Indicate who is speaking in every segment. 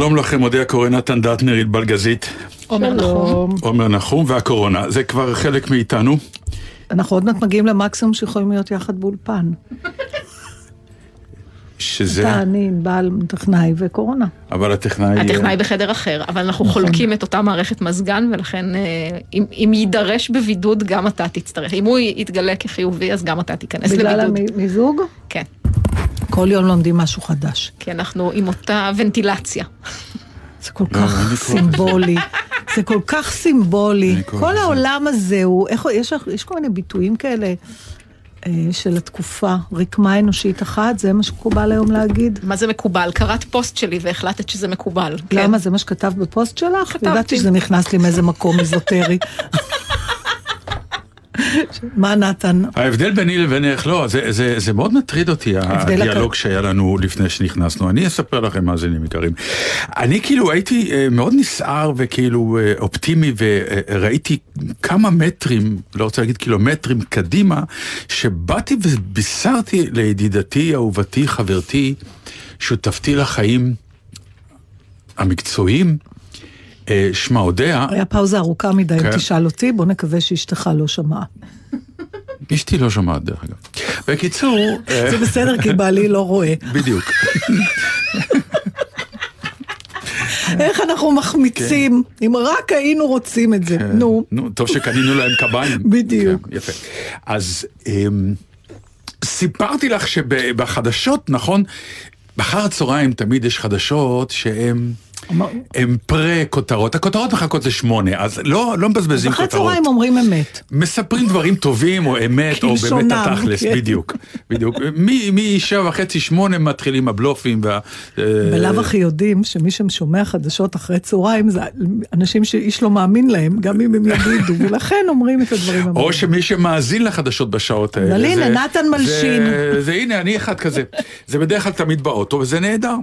Speaker 1: שלום לכם, אודיה קורא נתן דטנר, ענבל גזית,
Speaker 2: עומר נחום.
Speaker 1: עומר נחום והקורונה. זה כבר חלק מאיתנו.
Speaker 2: אנחנו עוד מעט מגיעים למקסימום שיכולים להיות יחד באולפן.
Speaker 1: שזה...
Speaker 2: אתה, אני, ענבל, טכנאי וקורונה.
Speaker 1: אבל הטכנאי...
Speaker 3: הטכנאי בחדר אחר, אבל אנחנו
Speaker 2: נכון.
Speaker 3: חולקים את אותה מערכת מזגן, ולכן אה, אם, אם יידרש בבידוד, גם אתה תצטרך. אם הוא יתגלה כחיובי, אז גם אתה תיכנס
Speaker 2: בגלל
Speaker 3: לבידוד.
Speaker 2: המיזוג,
Speaker 3: כן,
Speaker 2: כל יום לומדים משהו חדש.
Speaker 3: כי אנחנו עם אותה ונטילציה.
Speaker 2: זה כל
Speaker 1: לא,
Speaker 2: כך. סימבולי. זה כל כך סימבולי. כל. העולם הזה הוא, איך, יש, יש כל מיני ביטויים כאלה אה, של התקופה. רקמה אנושית אחת, זה מה שמקובל היום להגיד.
Speaker 3: מה זה מקובל? קראת פוסט שלי והחלטת שזה מקובל. כן.
Speaker 2: למה? זה מה שכתב בפוסט שלך?
Speaker 3: כתבתי.
Speaker 2: ידעתי שזה נכנס לי מאיזה מקום איזוטרי. מה נתן?
Speaker 1: ההבדל ביני לבינך, לא, זה, זה, זה מאוד מטריד אותי, הדיאלוג שהיה לנו לפני שנכנסנו. אני אספר לכם מאזינים יקרים. אני כאילו הייתי אה, מאוד נסער וכאילו אה, אופטימי וראיתי כמה מטרים, לא רוצה להגיד קילומטרים קדימה, שבאתי ובישרתי לידידתי, אהובתי, חברתי, שותפתי לחיים המקצועיים, אה, שמה אודיה,
Speaker 2: היה פאוזה ארוכה מדי, אם
Speaker 1: כן.
Speaker 2: תשאל אותי, בוא נקווה שאשתך לא שמעה.
Speaker 1: אשתי לא שומעת דרך אגב. בקיצור, אה,
Speaker 2: זה בסדר, כי בעלי לא רואה.
Speaker 1: בדיוק.
Speaker 2: איך אנחנו מחמיצים, אם רק היינו רוצים את זה. נו,
Speaker 1: נו, טוב שקנינו להם קביים.
Speaker 2: בדיוק.
Speaker 1: כן, יפה. אז אמ, סיפרתי לך שבחדשות, נכון, באחר הצהריים תמיד יש חדשות שהן... הם פרה-כותרות, הכותרות מחכות לשמונה, אז לא, לא מבזבזים
Speaker 2: אחרי
Speaker 1: כותרות.
Speaker 2: צהריים אומרים אמת.
Speaker 1: מספרים דברים טובים או אמת או באמת
Speaker 2: כלשונם,
Speaker 1: התכלס,
Speaker 2: כן.
Speaker 1: בדיוק, בדיוק. משבע וחצי שמונה מתחילים הבלופים וה... אה,
Speaker 2: בלאו הכי יודעים שמי ששומע חדשות אחרי צהריים זה אנשים שאיש לא מאמין להם, גם אם הם יגידו, ולכן אומרים את הדברים הבאים.
Speaker 1: או שמי שמאזין לחדשות בשעות האלה.
Speaker 2: אבל הנה,
Speaker 1: זה-
Speaker 2: נתן מלשין.
Speaker 1: זה, זה הנה, אני אחד כזה. זה בדרך כלל תמיד באוטו, וזה נהדר.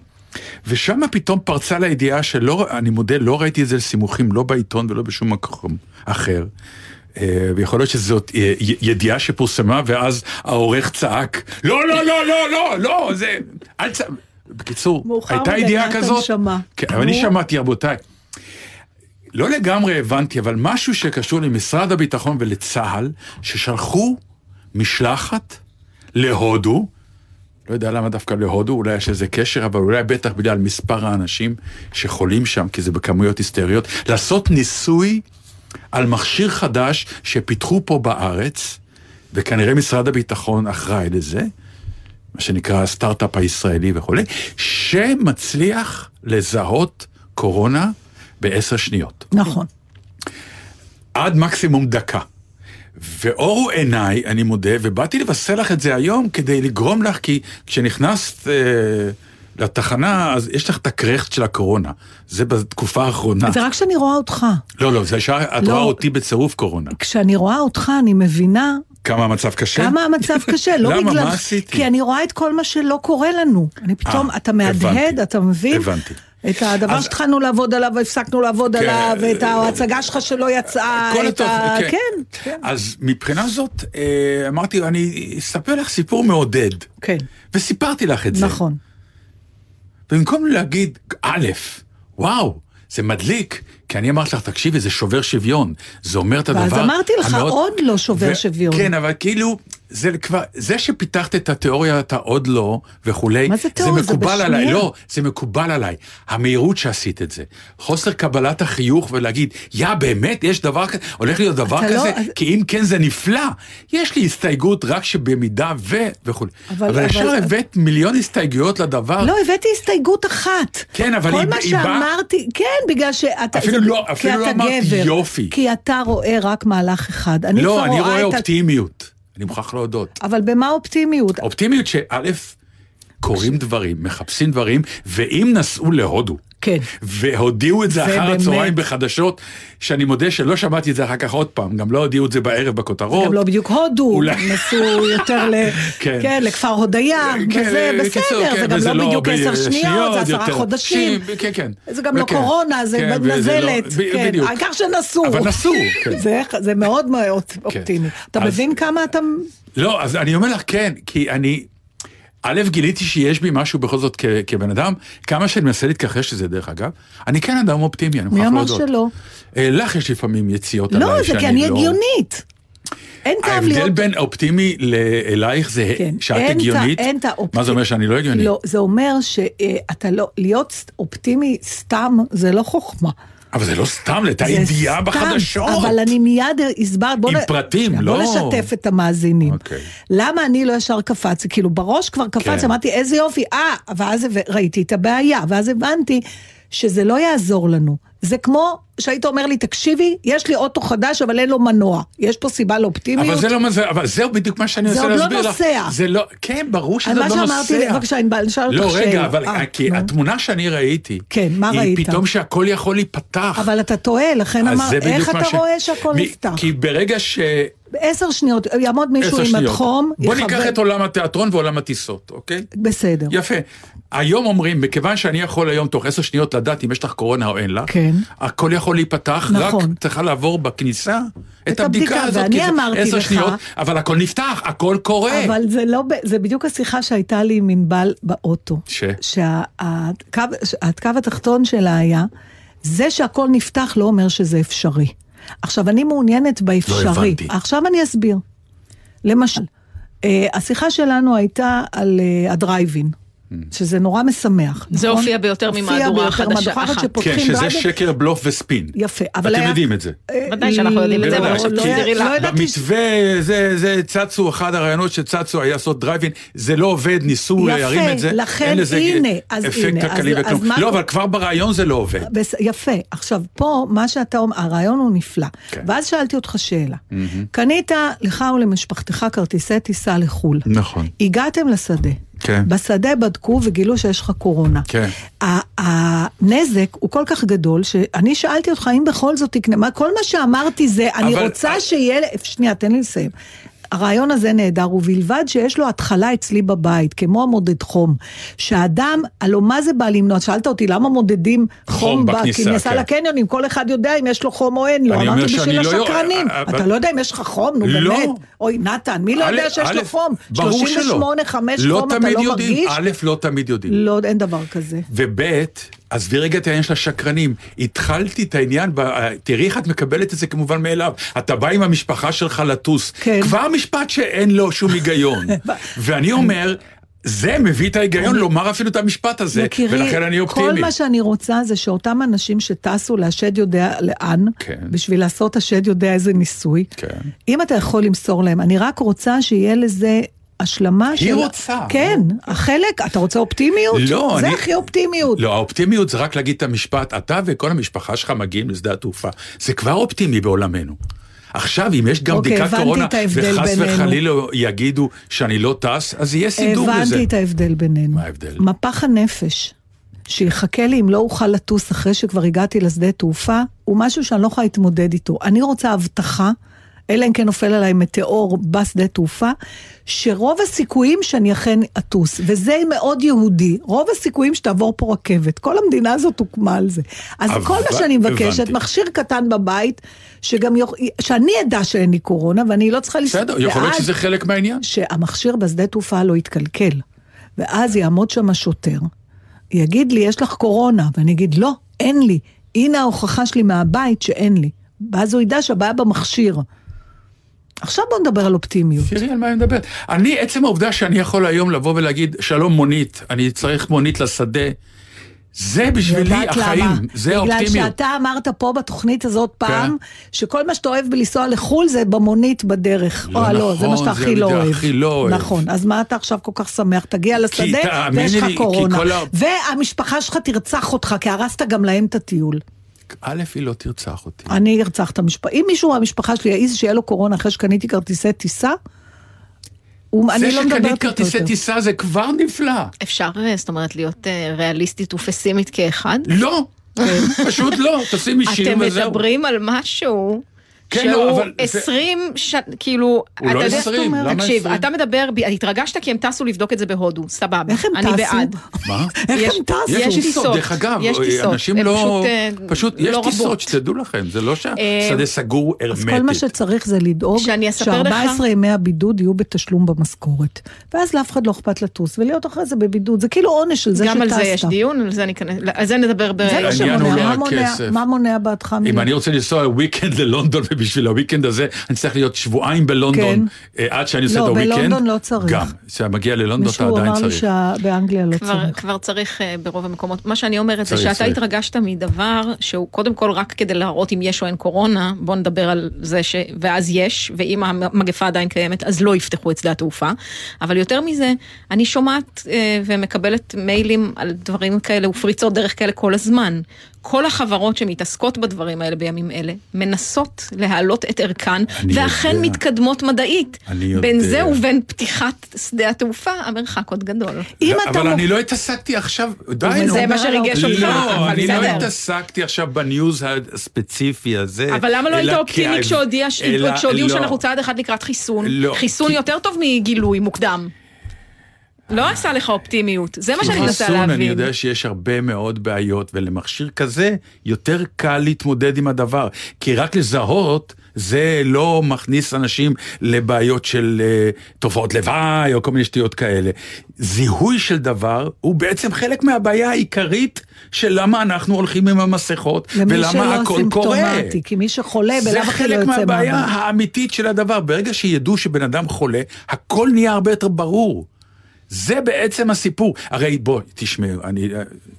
Speaker 1: ושם פתאום פרצה לידיעה שלא, אני מודה, לא ראיתי את זה לסימוכים, לא בעיתון ולא בשום מקום אחר. אה, ויכול להיות שזאת אה, ידיעה שפורסמה, ואז העורך צעק, לא, לא, לא, לא, לא, לא, זה... אל צ... בקיצור, הייתה ידיעה כזאת?
Speaker 2: שמע.
Speaker 1: כן, אבל אני. שמעתי, רבותיי. לא לגמרי הבנתי, אבל משהו שקשור למשרד הביטחון ולצה"ל, ששלחו משלחת להודו, לא יודע למה דווקא להודו, אולי יש איזה קשר, אבל אולי בטח בגלל מספר האנשים שחולים שם, כי זה בכמויות היסטריות, לעשות ניסוי על מכשיר חדש שפיתחו פה בארץ, וכנראה משרד הביטחון אחראי לזה, מה שנקרא הסטארט-אפ הישראלי וכולי, שמצליח לזהות קורונה בעשר שניות.
Speaker 2: נכון.
Speaker 1: עד מקסימום דקה. ואורו עיניי, אני מודה, ובאתי לבשר לך את זה היום כדי לגרום לך, כי כשנכנסת אה, לתחנה, אז יש לך את הקרחט של הקורונה. זה בתקופה האחרונה.
Speaker 2: זה רק כשאני רואה אותך.
Speaker 1: לא, לא, זה ישר, את
Speaker 2: לא.
Speaker 1: רואה אותי בצירוף קורונה.
Speaker 2: כשאני רואה אותך, אני מבינה
Speaker 1: כמה המצב קשה?
Speaker 2: כמה המצב קשה, לא
Speaker 1: למה?
Speaker 2: בגלל...
Speaker 1: מה עשיתי?
Speaker 2: כי אני רואה את כל מה שלא קורה לנו. אני פתאום,
Speaker 1: אה,
Speaker 2: אתה מהדהד,
Speaker 1: הבנתי.
Speaker 2: אתה מבין?
Speaker 1: הבנתי.
Speaker 2: את הדבר
Speaker 1: אז-
Speaker 2: שהתחלנו לעבוד עליו והפסקנו לעבוד
Speaker 1: כן.
Speaker 2: עליו, ואת ההצגה שלך שלא יצאה,
Speaker 1: כל
Speaker 2: את ה...
Speaker 1: כן.
Speaker 2: כן, כן.
Speaker 1: אז מבחינה זאת, אה, אמרתי, אני אספר לך סיפור מעודד.
Speaker 2: כן,
Speaker 1: וסיפרתי לך את זה.
Speaker 2: נכון.
Speaker 1: במקום להגיד, א', וואו, זה מדליק, כי אני אמרתי לך, תקשיבי, זה שובר שוויון. זה אומר את הדבר
Speaker 2: ואז אמרתי לך,
Speaker 1: המאוד-
Speaker 2: עוד לא שובר
Speaker 1: ו-
Speaker 2: שוויון.
Speaker 1: כן, אבל כאילו, זה כבר, זה שפיתחת את התיאוריה, אתה עוד לא, וכולי,
Speaker 2: מה זה תיאוריה? זה
Speaker 1: מקובל עליי,
Speaker 2: בשנייה.
Speaker 1: לא, זה מקובל עליי. המהירות שעשית את זה, חוסר קבלת החיוך ולהגיד, יא, באמת, יש דבר כזה, הולך להיות דבר
Speaker 2: לא-
Speaker 1: כזה,
Speaker 2: אז-
Speaker 1: כי אם כן זה נפלא. יש לי הסתייגות רק שבמידה ו... וכולי.
Speaker 2: אבל-
Speaker 1: אבל ישר
Speaker 2: אבל-
Speaker 1: הבאת מיליון הסתייגויות לדבר.
Speaker 2: לא, הבאתי הסתייגות אחת.
Speaker 1: כן, אבל
Speaker 2: כל
Speaker 1: היא-
Speaker 2: מה
Speaker 1: היא באה-
Speaker 2: שאמרתי, כן, בגלל שאתה...
Speaker 1: אפילו
Speaker 2: זה-
Speaker 1: לא- אפילו לא אמרתי
Speaker 2: גבר.
Speaker 1: יופי.
Speaker 2: כי אתה רואה רק מהלך אחד. אני
Speaker 1: לא, אני רואה
Speaker 2: את
Speaker 1: אופטימיות. אני מוכרח להודות.
Speaker 2: אבל במה אופטימיות?
Speaker 1: אופטימיות שא', קורים דברים, מחפשים דברים, ואם נסעו להודו,
Speaker 2: כן.
Speaker 1: והודיעו את זה אחר
Speaker 2: ובאמת.
Speaker 1: הצהריים בחדשות, שאני מודה שלא שמעתי את זה אחר כך עוד פעם, גם לא הודיעו את זה בערב בכותרות.
Speaker 2: גם לא בדיוק הודו,
Speaker 1: אולי-
Speaker 2: נסעו יותר ל...
Speaker 1: כן.
Speaker 2: כן, לכפר הודיה,
Speaker 1: כן,
Speaker 2: וזה
Speaker 1: בקיצור,
Speaker 2: בסדר,
Speaker 1: כן,
Speaker 2: זה גם
Speaker 1: וזה
Speaker 2: לא בדיוק עשר שניות, זה עשרה. חודשים.
Speaker 1: שים, כן, כן.
Speaker 2: זה גם לא
Speaker 1: וכן.
Speaker 2: קורונה, זה
Speaker 1: כן, לא-
Speaker 2: נזלת,
Speaker 1: ב-
Speaker 2: כן,
Speaker 1: בדיוק.
Speaker 2: העיקר שנסעו.
Speaker 1: אבל נסעו, כן.
Speaker 2: זה- זה מאוד מאוד אופטימי. אתה מבין כמה אתה...
Speaker 1: לא, אז אני אומר לך כן, כי אני... א', גיליתי שיש בי משהו בכל זאת כ- כבן אדם, כמה שאני מנסה להתכחש לזה דרך אגב, אני כן אדם אופטימי, אני
Speaker 2: מי
Speaker 1: מוכרח
Speaker 2: אמר
Speaker 1: להודות.
Speaker 2: שלא?
Speaker 1: אה, לך יש לפעמים יציאות עליי
Speaker 2: לא, זה
Speaker 1: שאני
Speaker 2: כי אני
Speaker 1: לא...
Speaker 2: הגיונית. אין טעם
Speaker 1: ההבדל
Speaker 2: להיות...
Speaker 1: בין אופטימי אלייך זה
Speaker 2: כן,
Speaker 1: שאת
Speaker 2: אין
Speaker 1: הגיונית,
Speaker 2: אין את האופטימי.
Speaker 1: מה זה אומר שאני לא הגיוני?
Speaker 2: לא, זה אומר שאתה לא... להיות אופטימי סתם זה לא חוכמה.
Speaker 1: אבל זה לא סתם, הייתה
Speaker 2: זה
Speaker 1: ידיעה
Speaker 2: סתם,
Speaker 1: בחדשות.
Speaker 2: אבל אני מיד הסברת, בוא
Speaker 1: עם
Speaker 2: נ-
Speaker 1: פרטים,
Speaker 2: שנייה,
Speaker 1: לא-
Speaker 2: בוא נשתף את המאזינים.
Speaker 1: אוקיי.
Speaker 2: למה אני לא ישר קפצתי? כאילו בראש כבר קפץ,
Speaker 1: כן.
Speaker 2: אמרתי איזה יופי, אה, ואז ראיתי את הבעיה, ואז הבנתי שזה לא יעזור לנו. זה כמו שהיית אומר לי, תקשיבי, יש לי אוטו חדש, אבל אין לו מנוע. יש פה סיבה לאופטימיות?
Speaker 1: אבל זה לא מה זה, אבל זהו בדיוק מה שאני
Speaker 2: זה
Speaker 1: רוצה
Speaker 2: עוד לא
Speaker 1: להסביר לך.
Speaker 2: נוסע.
Speaker 1: זה לא, כן, ברור שזה
Speaker 2: על
Speaker 1: עוד
Speaker 2: מה
Speaker 1: לא
Speaker 2: שאמרתי,
Speaker 1: נוסע.
Speaker 2: בבקשה, ענבל, אני אותך
Speaker 1: לא,
Speaker 2: שאלה.
Speaker 1: רגע, אבל
Speaker 2: אה,
Speaker 1: כי
Speaker 2: נו.
Speaker 1: התמונה שאני ראיתי,
Speaker 2: כן, מה
Speaker 1: היא
Speaker 2: ראית?
Speaker 1: פתאום שהכל יכול להיפתח.
Speaker 2: אבל אתה טועה, לכן אמר,
Speaker 1: זה
Speaker 2: איך אתה רואה שהכל נפתח?
Speaker 1: כי ברגע ש...
Speaker 2: בעשר שניות, יעמוד מישהו
Speaker 1: עשר
Speaker 2: עם. מדחום,
Speaker 1: בוא ניקח את עולם התיאטרון ועולם הטיסות, אוקיי?
Speaker 2: בסדר.
Speaker 1: יפה. היום אומרים, מכיוון שאני יכול היום תוך עשר שניות לדעת אם יש לך קורונה או אין לך,
Speaker 2: כן.
Speaker 1: הכל יכול להיפתח,
Speaker 2: נכון.
Speaker 1: רק צריכה לעבור בכניסה את,
Speaker 2: את
Speaker 1: הבדיקה
Speaker 2: הבדיקה,
Speaker 1: הזאת,
Speaker 2: ואני
Speaker 1: כי זה
Speaker 2: אמרתי
Speaker 1: עשר
Speaker 2: לך-
Speaker 1: שניות, אבל הכל נפתח, הכל קורה.
Speaker 2: אבל זה לא, זה בדיוק השיחה שהייתה לי עם ענבל באוטו.
Speaker 1: ש?
Speaker 2: שהקו התחתון שלה היה, זה שהכל נפתח לא אומר שזה אפשרי. עכשיו, אני מעוניינת באפשרי.
Speaker 1: לא הבנתי.
Speaker 2: עכשיו אני אסביר. למשל, אה, השיחה שלנו הייתה על אה, הדרייבין. שזה נורא משמח,
Speaker 3: זה
Speaker 2: נכון?
Speaker 3: הופיע ביותר ממהדורה
Speaker 2: ביותר
Speaker 3: חדשה אחת.
Speaker 1: כן, שזה
Speaker 2: דרייבין.
Speaker 1: שקר, בלוף וספין.
Speaker 2: יפה, אבל
Speaker 1: אתם
Speaker 2: היה...
Speaker 1: יודעים את זה.
Speaker 2: אה,
Speaker 3: ודאי שאנחנו יודעים את זה,
Speaker 2: לא,
Speaker 3: אבל
Speaker 2: לא,
Speaker 3: עכשיו לה.
Speaker 2: ידעתי
Speaker 1: במתווה, זה, זה צצו, אחד הרעיונות שצצו היה לעשות דרייבין, זה לא עובד, ניסו
Speaker 2: יפה,
Speaker 1: להרים את זה.
Speaker 2: לכן,
Speaker 1: אין לזה
Speaker 2: הנה, אז
Speaker 1: אפקט
Speaker 2: הנה,
Speaker 1: כלכלי
Speaker 2: אז-
Speaker 1: וכלום. לא, אבל כבר ברעיון זה לא עובד.
Speaker 2: בס... יפה. עכשיו, פה, מה שאתה אומר, הרעיון הוא נפלא.
Speaker 1: כן.
Speaker 2: ואז שאלתי אותך שאלה. קנית לך ולמשפחתך כרטיסי טיסה לחו"ל.
Speaker 1: נכון.
Speaker 2: הגעתם לשדה.
Speaker 1: כן.
Speaker 2: בשדה בדקו וגילו שיש לך קורונה.
Speaker 1: כן.
Speaker 2: הנזק הוא כל כך גדול, שאני שאלתי אותך אם בכל זאת תקנה, מה, כל מה שאמרתי זה, אני
Speaker 1: אבל-
Speaker 2: רוצה שיהיה, שנייה, תן לי לסיים. הרעיון הזה נהדר, ובלבד שיש לו התחלה אצלי בבית, כמו המודד חום. שהאדם, הלוא מה זה בא למנוע? שאלת אותי למה מודדים חום,
Speaker 1: חום בכניסה,
Speaker 2: בכניסה
Speaker 1: כן.
Speaker 2: לקניונים, כל אחד יודע אם יש לו חום או אין לו. אמרתי בשביל
Speaker 1: לא-
Speaker 2: השקרנים.
Speaker 1: אה,
Speaker 2: אתה לא יודע אם יש לך חום, נו
Speaker 1: לא.
Speaker 2: באמת. אוי, נתן, מי לא
Speaker 1: א',
Speaker 2: יודע שיש לו
Speaker 1: א',
Speaker 2: חום?
Speaker 1: ברור שלא.
Speaker 2: 38, 5
Speaker 1: לא
Speaker 2: חום, אתה לא. מרגיש?
Speaker 1: א', לא תמיד יודעים.
Speaker 2: לא, אין דבר כזה.
Speaker 1: וב', עזבי רגע את העניין של השקרנים. התחלתי את העניין, ב- תראי איך את מקבלת את זה כמובן מאליו. אתה בא עם המשפחה שלך לטוס.
Speaker 2: כן.
Speaker 1: כבר משפט שאין לו שום היגיון. ואני אומר, זה מביא את ההיגיון לומר אפילו את המשפט הזה,
Speaker 2: יקירי,
Speaker 1: ולכן אני אופטימי.
Speaker 2: כל מה שאני רוצה זה שאותם אנשים שטסו להשד יודע לאן,
Speaker 1: כן.
Speaker 2: בשביל לעשות השד יודע איזה ניסוי,
Speaker 1: כן.
Speaker 2: אם אתה יכול למסור להם, אני רק רוצה שיהיה לזה... השלמה
Speaker 1: היא
Speaker 2: של...
Speaker 1: רוצה.
Speaker 2: כן, החלק, אתה רוצה אופטימיות?
Speaker 1: לא,
Speaker 2: זה
Speaker 1: אני-
Speaker 2: הכי אופטימיות.
Speaker 1: לא, האופטימיות זה רק להגיד את המשפט, אתה וכל המשפחה שלך מגיעים לשדה התעופה. זה כבר אופטימי בעולמנו. עכשיו, אם יש גם
Speaker 2: אוקיי,
Speaker 1: בדיקת
Speaker 2: הבנתי
Speaker 1: קורונה, וחס. וחלילה יגידו שאני לא טס, אז יהיה סידור לזה.
Speaker 2: הבנתי את ההבדל בינינו.
Speaker 1: מה ההבדל?
Speaker 2: מפח הנפש, שיחכה לי אם לא אוכל לטוס אחרי שכבר הגעתי לשדה תעופה, הוא משהו שאני לא יכולה להתמודד איתו. אני רוצה הבטחה, אלא אם כן נופל עליי מטאור בשדה תעופה, שרוב הסיכויים שאני אכן אטוס, וזה מאוד יהודי, רוב הסיכויים שתעבור פה רכבת. כל המדינה הזאת הוקמה על זה. אז
Speaker 1: אבל-
Speaker 2: כל מה שאני מבקשת,
Speaker 1: הבנתי.
Speaker 2: מכשיר קטן בבית, שגם יוכ... שאני אדע שאין לי קורונה, ואני לא צריכה... לס-
Speaker 1: בסדר, יכול להיות שזה חלק מהעניין.
Speaker 2: שהמכשיר בשדה תעופה לא יתקלקל. ואז יעמוד שם השוטר, יגיד לי, יש לך קורונה, ואני אגיד, לא, אין לי. הנה ההוכחה שלי מהבית שאין לי. ואז הוא ידע שהבעיה במכשיר. עכשיו בוא נדבר על אופטימיות.
Speaker 1: תראי על מה אני מדבר. אני, עצם העובדה שאני יכול היום לבוא ולהגיד, שלום מונית, אני צריך מונית לשדה, זה בשבילי החיים,
Speaker 2: למה?
Speaker 1: זה
Speaker 2: בגלל
Speaker 1: האופטימיות.
Speaker 2: שאתה אמרת פה בתוכנית הזאת פעם,
Speaker 1: כן.
Speaker 2: שכל מה שאתה אוהב בלנסוע לחו"ל זה במונית בדרך.
Speaker 1: לא
Speaker 2: או לא, זה מה
Speaker 1: נכון,
Speaker 2: שאתה הכי לא אוהב.
Speaker 1: הכי לא אוהב.
Speaker 2: נכון, אז מה אתה עכשיו כל כך שמח? תגיע לשדה ויש לך קורונה.
Speaker 1: ה-
Speaker 2: והמשפחה שלך תרצח אותך, כי הרסת גם להם את הטיול.
Speaker 1: א', היא לא תרצח אותי.
Speaker 2: אני ארצח את המשפחה. אם מישהו מהמשפחה שלי יעז שיהיה לו קורונה אחרי שקניתי כרטיסי טיסה,
Speaker 1: זה
Speaker 2: לא
Speaker 1: שקנית כרטיסי. טיסה זה כבר נפלא.
Speaker 3: אפשר, אה, זאת אומרת, להיות אה, ריאליסטית ופסימית כאחד?
Speaker 1: לא, פשוט לא, תשימי שיר
Speaker 3: אתם
Speaker 1: וזהו.
Speaker 3: מדברים על משהו
Speaker 1: כן,
Speaker 3: שהוא
Speaker 1: לא, אבל זה-
Speaker 3: 20 שנה, כאילו,
Speaker 1: הוא לא
Speaker 3: אתה יודע-
Speaker 1: 20, למה
Speaker 3: תקשיב,
Speaker 1: 20?
Speaker 3: אתה מדבר, התרגשת כי הם טסו לבדוק את זה בהודו, סבבה,
Speaker 2: איך הם
Speaker 3: אני
Speaker 2: טסו?
Speaker 3: בעד.
Speaker 1: מה?
Speaker 2: איך
Speaker 3: יש-
Speaker 2: הם טסו?
Speaker 3: יש טיסות,
Speaker 1: דרך אגב,
Speaker 3: יש טיסות,
Speaker 1: אנשים לא,
Speaker 3: פשוט, אה,
Speaker 1: פשוט, יש
Speaker 3: לא
Speaker 1: טיסות. שתדעו לכם, זה לא
Speaker 3: אה,
Speaker 1: שהשדה סגור
Speaker 2: אז
Speaker 1: הרמטית.
Speaker 2: כל מה שצריך זה לדאוג
Speaker 3: שאני אספר לך-
Speaker 2: ש-14 ימי הבידוד יהיו בתשלום במשכורת. ואז לאף אחד לא אכפת לטוס, ולהיות אחרי זה בבידוד. זה כאילו עונש של זה
Speaker 3: גם על
Speaker 2: שטסת.
Speaker 3: זה יש דיון, על זה על זה נדבר ב...
Speaker 2: זה מה שמונע,
Speaker 1: לא
Speaker 2: מה מונע- בעדך
Speaker 1: אם? אני רוצה לנסוע וויקנד ללונדון, ובשביל הוויקנד הזה אני צריך להיות שבועיים בלונדון,
Speaker 2: כן.
Speaker 1: אה, עד שאני עושה
Speaker 2: לא,
Speaker 1: את הוויקנד.
Speaker 2: בלונדון לא צריך.
Speaker 1: גם, כשאתה מגיע ללונדון אתה
Speaker 2: מישהו
Speaker 1: עדיין
Speaker 2: אמר לי
Speaker 1: צריך.
Speaker 2: שבאנגליה לא
Speaker 3: כבר,
Speaker 2: צריך.
Speaker 3: כבר צריך אה, ברוב המקומות. מה שאני אומרת זה
Speaker 1: צריך,
Speaker 3: שאתה
Speaker 1: צריך.
Speaker 3: התרגשת מדבר שהוא קודם כל רק כדי להראות אם יש או אין קורונה, בוא נדבר על זה ש... ואז יש, ואם המגפה עדיין קיימת אז לא יפתחו את שדה התעופה. אבל יותר מזה, אני שומעת אה, ומקבלת מיילים על דברים כאלה ופריצות דרך כאלה כל הזמן. כל החברות שמתעסקות בדברים האלה בימים אלה, מנסות להעלות את ערכן, ואכן
Speaker 1: יודע.
Speaker 3: מתקדמות מדעית.
Speaker 1: אני יודע.
Speaker 3: בין זה ובין פתיחת שדה התעופה, המרחק עוד גדול.
Speaker 2: אם
Speaker 1: לא,
Speaker 2: אתה
Speaker 1: אבל
Speaker 2: מוכ-
Speaker 1: אני לא התעסקתי עכשיו, די נו.
Speaker 3: וזה מה שריגש אותך,
Speaker 1: לא,
Speaker 3: אבל
Speaker 1: אני לא. התעסקתי עכשיו בניוז הספציפי הזה.
Speaker 3: אבל למה לא היית אופטימי כשהודיעו
Speaker 1: לא.
Speaker 3: שאנחנו צעד אחד לקראת חיסון?
Speaker 1: לא,
Speaker 3: חיסון
Speaker 1: כי-
Speaker 3: יותר טוב מגילוי מוקדם. לא עשה לך אופטימיות, זה מה שאני מנסה
Speaker 1: חיסון, אני
Speaker 3: להבין.
Speaker 1: יודע שיש הרבה מאוד בעיות, ולמכשיר כזה יותר קל להתמודד עם הדבר. כי רק לזהות, זה לא מכניס אנשים לבעיות של uh, תופעות לוואי, או כל מיני שטויות כאלה. זיהוי של דבר הוא בעצם חלק מהבעיה העיקרית של למה אנחנו הולכים עם המסכות,
Speaker 2: למי
Speaker 1: ולמה
Speaker 2: שלא
Speaker 1: הכל קורה.
Speaker 2: סימפטומטי, כי מי שחולה בלאו
Speaker 1: זה
Speaker 2: הכי לא
Speaker 1: חלק
Speaker 2: יוצא
Speaker 1: מהבעיה
Speaker 2: מהבית.
Speaker 1: האמיתית של הדבר. ברגע שידעו שבן אדם חולה, הכל נהיה הרבה יותר ברור. זה בעצם הסיפור. הרי בוא, תשמעו, אני,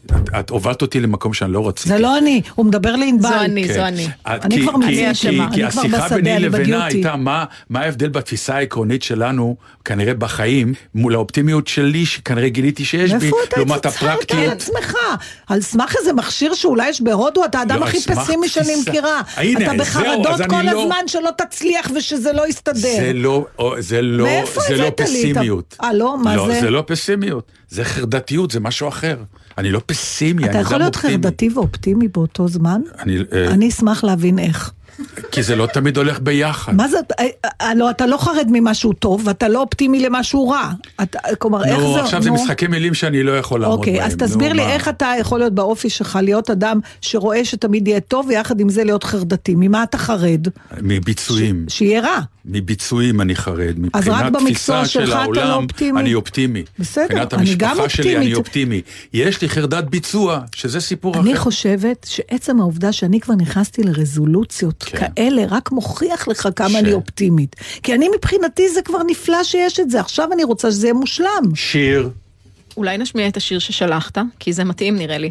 Speaker 1: את, את הובלת אותי למקום שאני לא רציתי.
Speaker 2: זה לא אני, הוא מדבר לענבל.
Speaker 3: זו אני,
Speaker 1: כן.
Speaker 3: זו אני.
Speaker 1: את-
Speaker 2: אני
Speaker 1: כי-
Speaker 2: כבר
Speaker 1: כי-
Speaker 2: מציע
Speaker 1: כי-
Speaker 2: שמה,
Speaker 1: כי
Speaker 2: אני כבר
Speaker 1: השיחה
Speaker 2: בשדה,
Speaker 1: ביני
Speaker 2: אני
Speaker 1: לבינה
Speaker 2: בדיוטי.
Speaker 1: הייתה מה, מה ההבדל בתפיסה העקרונית שלנו, כנראה בחיים, מול האופטימיות שלי, שכנראה גיליתי שיש בי,
Speaker 2: אתה
Speaker 1: לעומת
Speaker 2: הצלחת על
Speaker 1: הפרקטיות.
Speaker 2: עצמך? על סמך איזה מכשיר שאולי יש בהודו, אתה האדם
Speaker 1: לא,
Speaker 2: הכי פסימי שאני. מכירה.
Speaker 1: הנה,
Speaker 2: אתה בחרדות
Speaker 1: אני
Speaker 2: כל
Speaker 1: לא-
Speaker 2: הזמן שלא תצליח ושזה לא יסתדר.
Speaker 1: זה לא, זה לא, זה לא פסימיות.
Speaker 2: אה, לא? מה זה?
Speaker 1: זה לא פסימיות, זה חרדתיות, זה משהו אחר. אני לא פסימי,
Speaker 2: אתה
Speaker 1: אני
Speaker 2: יכול
Speaker 1: אדם
Speaker 2: להיות
Speaker 1: אופטימי.
Speaker 2: חרדתי ואופטימי באותו זמן?
Speaker 1: אני, אה,
Speaker 2: אני אשמח להבין איך.
Speaker 1: כי זה לא תמיד הולך ביחד.
Speaker 2: מה זה, אה, אה, לא, אתה לא חרד ממשהו טוב, ואתה לא אופטימי למשהו רע. אתה, כלומר, איך
Speaker 1: נו,
Speaker 2: זה...
Speaker 1: עכשיו זה
Speaker 2: נו.
Speaker 1: משחקי מילים שאני לא יכול לעמוד בהם.
Speaker 2: אוקיי, אז
Speaker 1: נו,
Speaker 2: תסביר לי
Speaker 1: מה?
Speaker 2: איך אתה יכול להיות באופי שלך, להיות אדם שרואה שתמיד יהיה טוב, ויחד עם זה להיות חרדתי. ממה אתה חרד?
Speaker 1: מביצועים.
Speaker 2: שיהיה רע.
Speaker 1: מביצועים אני חרד.
Speaker 2: אז רק
Speaker 1: מבחינת
Speaker 2: במקצוע שלך
Speaker 1: של
Speaker 2: אתה לא אופטימי?
Speaker 1: אני אופטימי.
Speaker 2: בסדר,
Speaker 1: מבחינת
Speaker 2: אני גם
Speaker 1: המשפחה שלי אני
Speaker 2: אופטימית.
Speaker 1: אופטימי. יש לי חרדת ביצוע, שזה סיפור אחר.
Speaker 2: אני חושבת שעצם העובדה שאני כבר נכנסתי לרזולוציות
Speaker 1: כן.
Speaker 2: כאלה, רק מוכיח לך כמה
Speaker 1: ש-
Speaker 2: אני אופטימית. כי אני מבחינתי זה כבר נפלא שיש את זה, עכשיו אני רוצה שזה יהיה מושלם.
Speaker 1: שיר.
Speaker 3: אולי נשמיע את השיר ששלחת, כי זה מתאים נראה לי.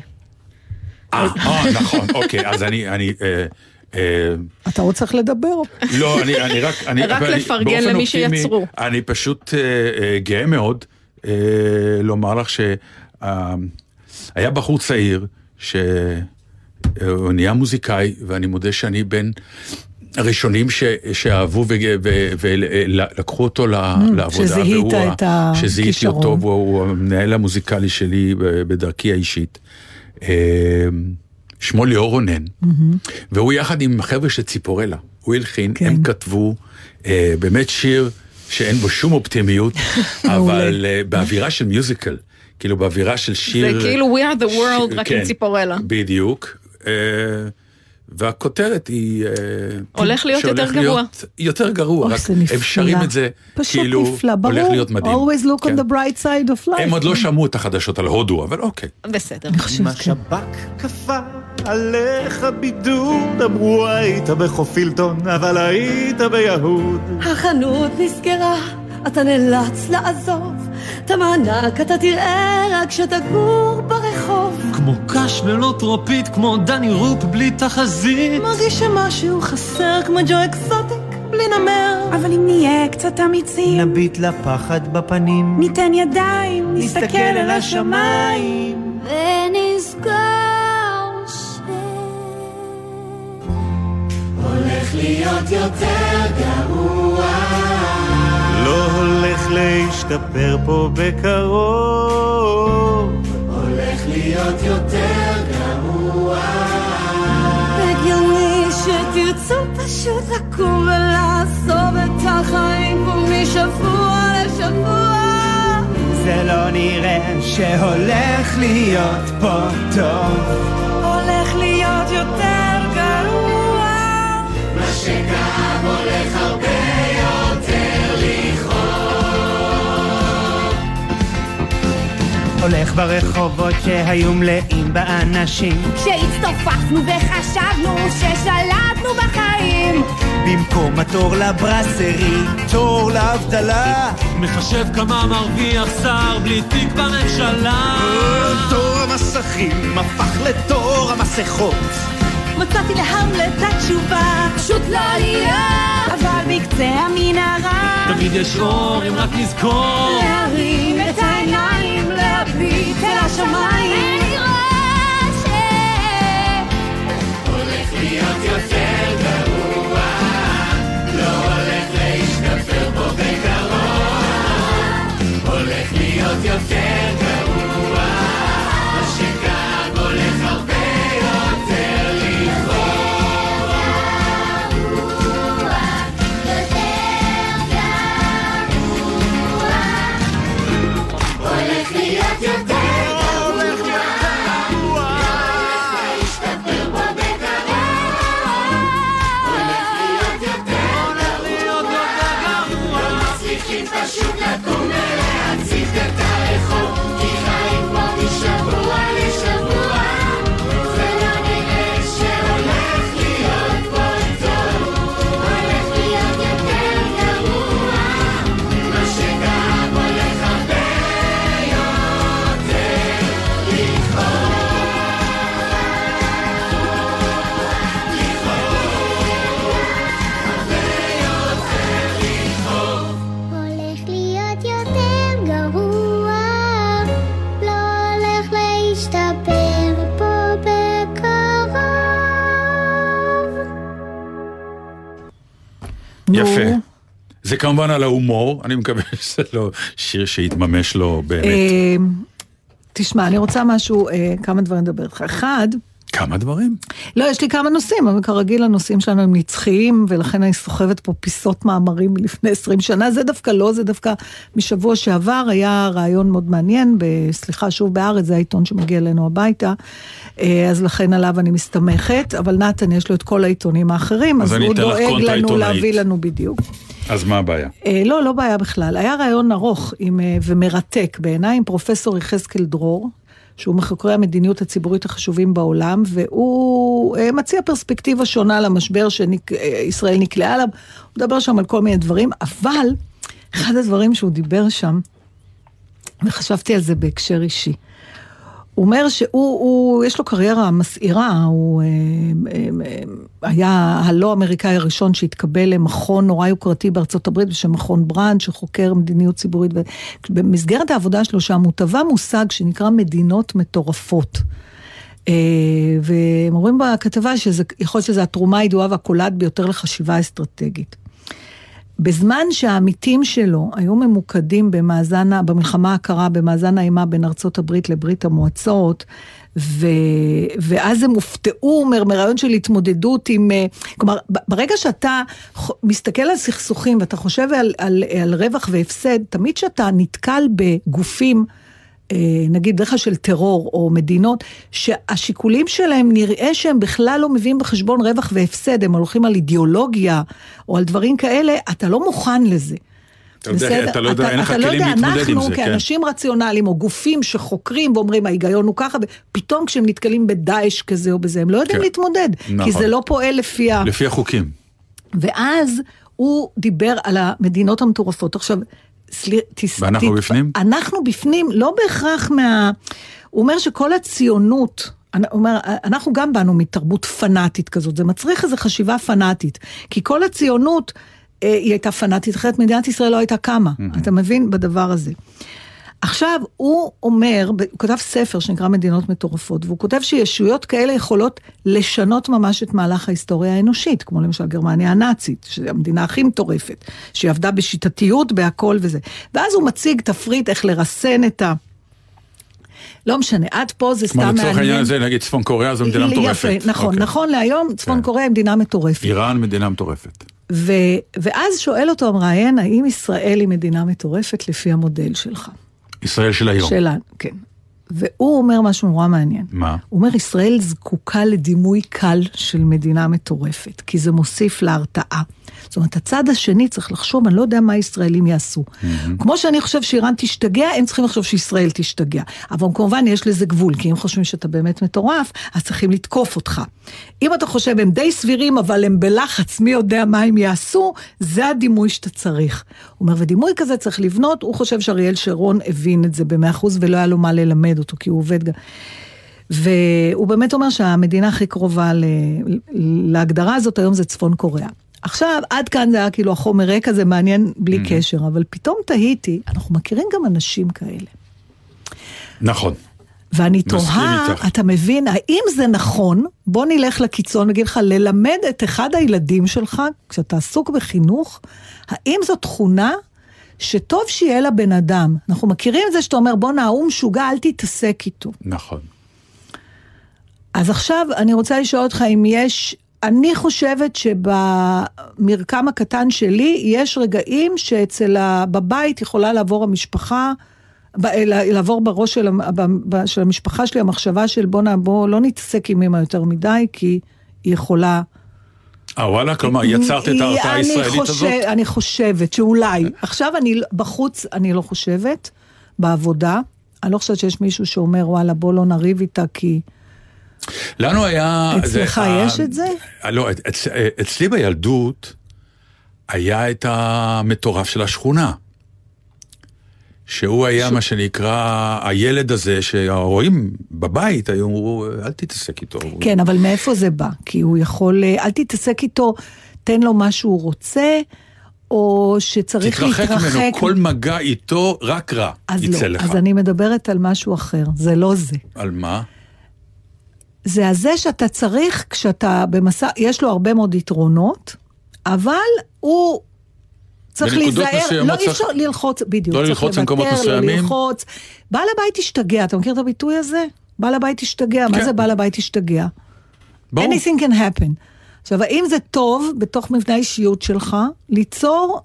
Speaker 1: אה, אה, נכון, אוקיי, אז אני... אני אה, אה,
Speaker 2: אתה עוד צריך לדבר.
Speaker 1: לא, אני, אני רק... אני,
Speaker 3: רק לפרגן למי שיצרו.
Speaker 1: אני פשוט אה, אה, גאה מאוד אה, לומר לך שהיה בחור צעיר שהוא נהיה מוזיקאי, ואני מודה שאני בין הראשונים ש, שאהבו ולקחו אותו ל- לעבודה.
Speaker 2: שזיהית את הכישרון.
Speaker 1: שזיהיתי אותו, והוא הוא המנהל המוזיקלי שלי בדרכי האישית. אה, שמו ליאור רונן, והוא יחד עם החבר'ה של ציפורלה, הוא הלחין,
Speaker 2: כן.
Speaker 1: הם כתבו אה, באמת שיר שאין בו שום אופטימיות, אבל אה, באווירה של מיוזיקל, כאילו באווירה של שיר...
Speaker 3: זה כאילו We are the world, רק עם
Speaker 1: כן,
Speaker 3: ציפורלה.
Speaker 1: בדיוק. אה, והכותרת היא... אה,
Speaker 3: הולך להיות
Speaker 1: שהולך
Speaker 3: יותר גרוע.
Speaker 1: להיות יותר גרוע, רק. הם שרים את זה
Speaker 2: פשוט
Speaker 1: כאילו. הולך להיות מדהים.
Speaker 2: always look
Speaker 1: כן.
Speaker 2: on the bright side of life.
Speaker 1: הם עוד לא שמעו את החדשות על הודו, אבל אוקיי.
Speaker 3: בסדר.
Speaker 2: אני חושבת,
Speaker 4: אם
Speaker 2: כן.
Speaker 4: השב"כ כפה עליך בידוד, אמרו היית בחופילטון, אבל היית ביהוד.
Speaker 5: החנות נסגרה, אתה נאלץ לעזוב. את המענק אתה תראה רק כשתגור ברחוב.
Speaker 4: כמו קש ללא טרופית, כמו דני רופ בלי תחזית.
Speaker 5: מרגיש שמשהו חסר כמו ג'ו אקזוטיק, בלי נמר. אבל אם נהיה קצת אמיצים,
Speaker 4: נביט לפחד בפנים,
Speaker 5: ניתן ידיים,
Speaker 4: נסתכל אל השמיים.
Speaker 6: ונזכור ש... הולך להיות יותר גרוע
Speaker 4: לא הולך להשתפר פה בקרוב.
Speaker 6: הולך להיות יותר גרוע
Speaker 5: הגיוני שתרצו פשוט לקום ולעזוב את החיים פה משבוע לשבוע.
Speaker 4: זה לא נראה שהולך להיות פה טוב.
Speaker 5: הולך להיות יותר גרוע.
Speaker 6: מה שכאב הולך הרבה
Speaker 4: הולך ברחובות שהיו מלאים באנשים.
Speaker 6: כשהצטופפנו וחשבנו ששלטנו בחיים
Speaker 4: במקום התור לברסרי, תור לאבטלה.
Speaker 7: מחשב כמה מרוויח שר בלי תיק בממשלה
Speaker 4: תור המסכים הפך לתור המסכות.
Speaker 5: מצאתי להמלט התשובה,
Speaker 6: פשוט לא להיות
Speaker 5: אבל בקצה המנהרה.
Speaker 7: תמיד יש אור אם רק נזכור
Speaker 5: להרים השמיים.
Speaker 6: הולך להיות יותר גרוע. לא הולך להשתפר פה בקרוב הולך להיות יותר גרוע
Speaker 2: נו,
Speaker 1: יפה. זה כמובן על ההומור, אני מקווה שזה לא שיר שיתממש לו באמת.
Speaker 2: אה, תשמע, אני רוצה משהו, אה, כמה דברים לדבר איתך. אחד,
Speaker 1: כמה דברים.
Speaker 2: לא, יש לי כמה נושאים, אבל כרגיל הנושאים שלנו הם נצחיים, ולכן אני סוחבת פה פיסות מאמרים מלפני 20 שנה. זה דווקא לא, זה דווקא משבוע שעבר, היה רעיון מאוד מעניין, ב, סליחה, שוב בארץ, זה העיתון שמגיע אלינו הביתה, אה, אז לכן עליו אני מסתמכת, אבל נתן, יש לו את כל העיתונים האחרים,
Speaker 1: אז
Speaker 2: אז הוא דואג לנו. להביא לנו בדיוק.
Speaker 1: אז מה הבעיה?
Speaker 2: אה, לא, לא בעיה בכלל. היה רעיון ארוך עם, אה, ומרתק בעיניי עם פרופסור יחזקאל דרור, שהוא מחוקרי המדיניות הציבורית החשובים בעולם, והוא אה, מציע פרספקטיבה שונה למשבר שישראל נקלעה אליו. הוא מדבר שם על כל מיני דברים, אבל אחד הדברים שהוא דיבר שם, וחשבתי על זה בהקשר אישי. הוא אומר שהוא, הוא, יש לו קריירה מסעירה, הוא אה, אה, אה, היה הלא אמריקאי הראשון שהתקבל למכון נורא יוקרתי בארצות הברית בשם מכון ברנד, שחוקר מדיניות ציבורית, ובמסגרת העבודה שלו שם הוא טבע מושג שנקרא מדינות מטורפות. אה, והם אומרים בכתבה שזה, יכול להיות שזו התרומה הידועה והקולעת ביותר לחשיבה אסטרטגית. בזמן שהעמיתים שלו היו ממוקדים במאזן, במלחמה הקרה, במאזן האימה בין ארצות הברית לברית המועצות, ו, ואז הם הופתעו מרעיון של התמודדות עם... אה, כלומר, ברגע שאתה מסתכל על סכסוכים ואתה חושב על, על, על רווח והפסד, תמיד כשאתה נתקל בגופים נגיד בדרך כלל של טרור או מדינות, שהשיקולים שלהם נראה שהם בכלל לא מביאים בחשבון רווח והפסד, הם הולכים על אידיאולוגיה או על דברים כאלה, אתה לא מוכן לזה.
Speaker 1: אתה יודע, אתה לא יודע, אין לך כלים להתמודד עם זה,
Speaker 2: אנחנו כאנשים כן. רציונליים, או גופים שחוקרים ואומרים ההיגיון הוא ככה, ופתאום כשהם נתקלים בדאעש כזה או בזה, הם לא יודעים כן. להתמודד, נכון. כי זה לא פועל לפי ה...
Speaker 1: לפי החוקים.
Speaker 2: ואז הוא דיבר על המדינות המטורפות. עכשיו,
Speaker 1: סליחה, ואנחנו תת... בפנים?
Speaker 2: אנחנו בפנים, לא בהכרח מה... הוא אומר שכל הציונות... הוא אומר, אנחנו גם באנו מתרבות פנאטית כזאת, זה מצריך איזו חשיבה פנאטית. כי כל הציונות אה, היא הייתה פנאטית, אחרת מדינת ישראל לא הייתה קמה. Mm-hmm. אתה מבין? בדבר הזה. עכשיו, הוא אומר, הוא כתב ספר שנקרא מדינות מטורפות, והוא כותב שישויות כאלה יכולות לשנות ממש את מהלך ההיסטוריה האנושית, כמו למשל גרמניה הנאצית, שהיא המדינה הכי מטורפת, שהיא עבדה בשיטתיות בהכל וזה. ואז הוא מציג תפריט איך לרסן את ה... לא משנה, עד פה זה סתם מעניין.
Speaker 1: כמו לצורך העניין הזה, נגיד צפון קוריאה זו מדינה מטורפת.
Speaker 2: יפה, נכון, okay. אוקיי. נכון להיום צפון כן. קוריאה היא מדינה מטורפת.
Speaker 1: איראן מדינה מטורפת.
Speaker 2: ו, ואז שואל אותו המראיין, האם ישראל היא מדינה מטורפת לפי המודל שלך?
Speaker 1: ישראל של היום.
Speaker 2: שלנו, כן. והוא אומר משהו נורא מעניין.
Speaker 1: מה?
Speaker 2: הוא אומר, ישראל זקוקה לדימוי קל של מדינה מטורפת, כי זה מוסיף להרתעה. זאת אומרת, הצד השני צריך לחשוב, אני לא יודע מה הישראלים יעשו. Mm-hmm. כמו שאני חושב שאיראן תשתגע, הם צריכים לחשוב שישראל תשתגע. אבל כמובן יש לזה גבול, כי אם חושבים שאתה באמת מטורף, אז צריכים לתקוף אותך. אם אתה חושב, הם די סבירים, אבל הם בלחץ, מי יודע מה הם יעשו, זה הדימוי שאתה צריך. הוא אומר, ודימוי כזה צריך לבנות, הוא חושב שאריאל שרון הבין את זה במאה אחוז, ולא היה לו מה ללמד אותו, כי הוא עובד גם... והוא באמת אומר שהמדינה הכי קרובה להגדרה הזאת היום זה צפון קוריאה. עכשיו, עד כאן זה היה כאילו החומר רקע, זה מעניין בלי mm-hmm. קשר, אבל פתאום תהיתי, אנחנו מכירים גם אנשים כאלה.
Speaker 1: נכון.
Speaker 2: ואני תוהה, אתה מבין, האם זה נכון, בוא נלך לקיצון נגיד לך, ללמד את אחד הילדים שלך, כשאתה עסוק בחינוך, האם זו תכונה שטוב שיהיה לבן אדם. אנחנו מכירים את זה שאתה אומר, בואנה, ההוא משוגע, אל תתעסק איתו.
Speaker 1: נכון.
Speaker 2: אז עכשיו אני רוצה לשאול אותך אם יש אני חושבת שבמרקם הקטן שלי יש רגעים שאצל, ה... בבית יכולה לעבור המשפחה, לעבור בראש של, של המשפחה שלי המחשבה של בוא, בוא לא נתעסק עם אמא יותר מדי, כי היא יכולה...
Speaker 1: אה וואלה, כלומר יצרת את ההרתעה הישראלית חושב, הזאת?
Speaker 2: אני חושבת שאולי. עכשיו אני בחוץ, אני לא חושבת, בעבודה. אני לא חושבת שיש מישהו שאומר וואלה בוא לא נריב איתה כי...
Speaker 1: לנו היה...
Speaker 2: אצלך זה, יש ה... את זה?
Speaker 1: לא, אצ, אצלי בילדות היה את המטורף של השכונה. שהוא היה ש... מה שנקרא הילד הזה שהרואים בבית היו אמרו אל תתעסק איתו.
Speaker 2: כן אבל מאיפה זה בא? כי הוא יכול אל תתעסק איתו תן לו מה שהוא רוצה או שצריך להתרחק.
Speaker 1: תתרחק ממנו כל מגע איתו רק רע יצא
Speaker 2: לא,
Speaker 1: לך.
Speaker 2: אז אני מדברת על משהו אחר זה לא זה.
Speaker 1: על מה?
Speaker 2: זה הזה שאתה צריך, כשאתה במסע, יש לו הרבה מאוד יתרונות, אבל הוא צריך להיזהר, לא אי אפשר ללחוץ, בדיוק,
Speaker 1: לא ללחוץ במקומות מסוימים.
Speaker 2: לא ללחוץ. בעל הבית השתגע, אתה מכיר את הביטוי הזה? בעל הבית השתגע, כן. מה זה בעל הבית השתגע? ברור. Anything can happen. עכשיו, האם זה טוב בתוך מבנה האישיות שלך ליצור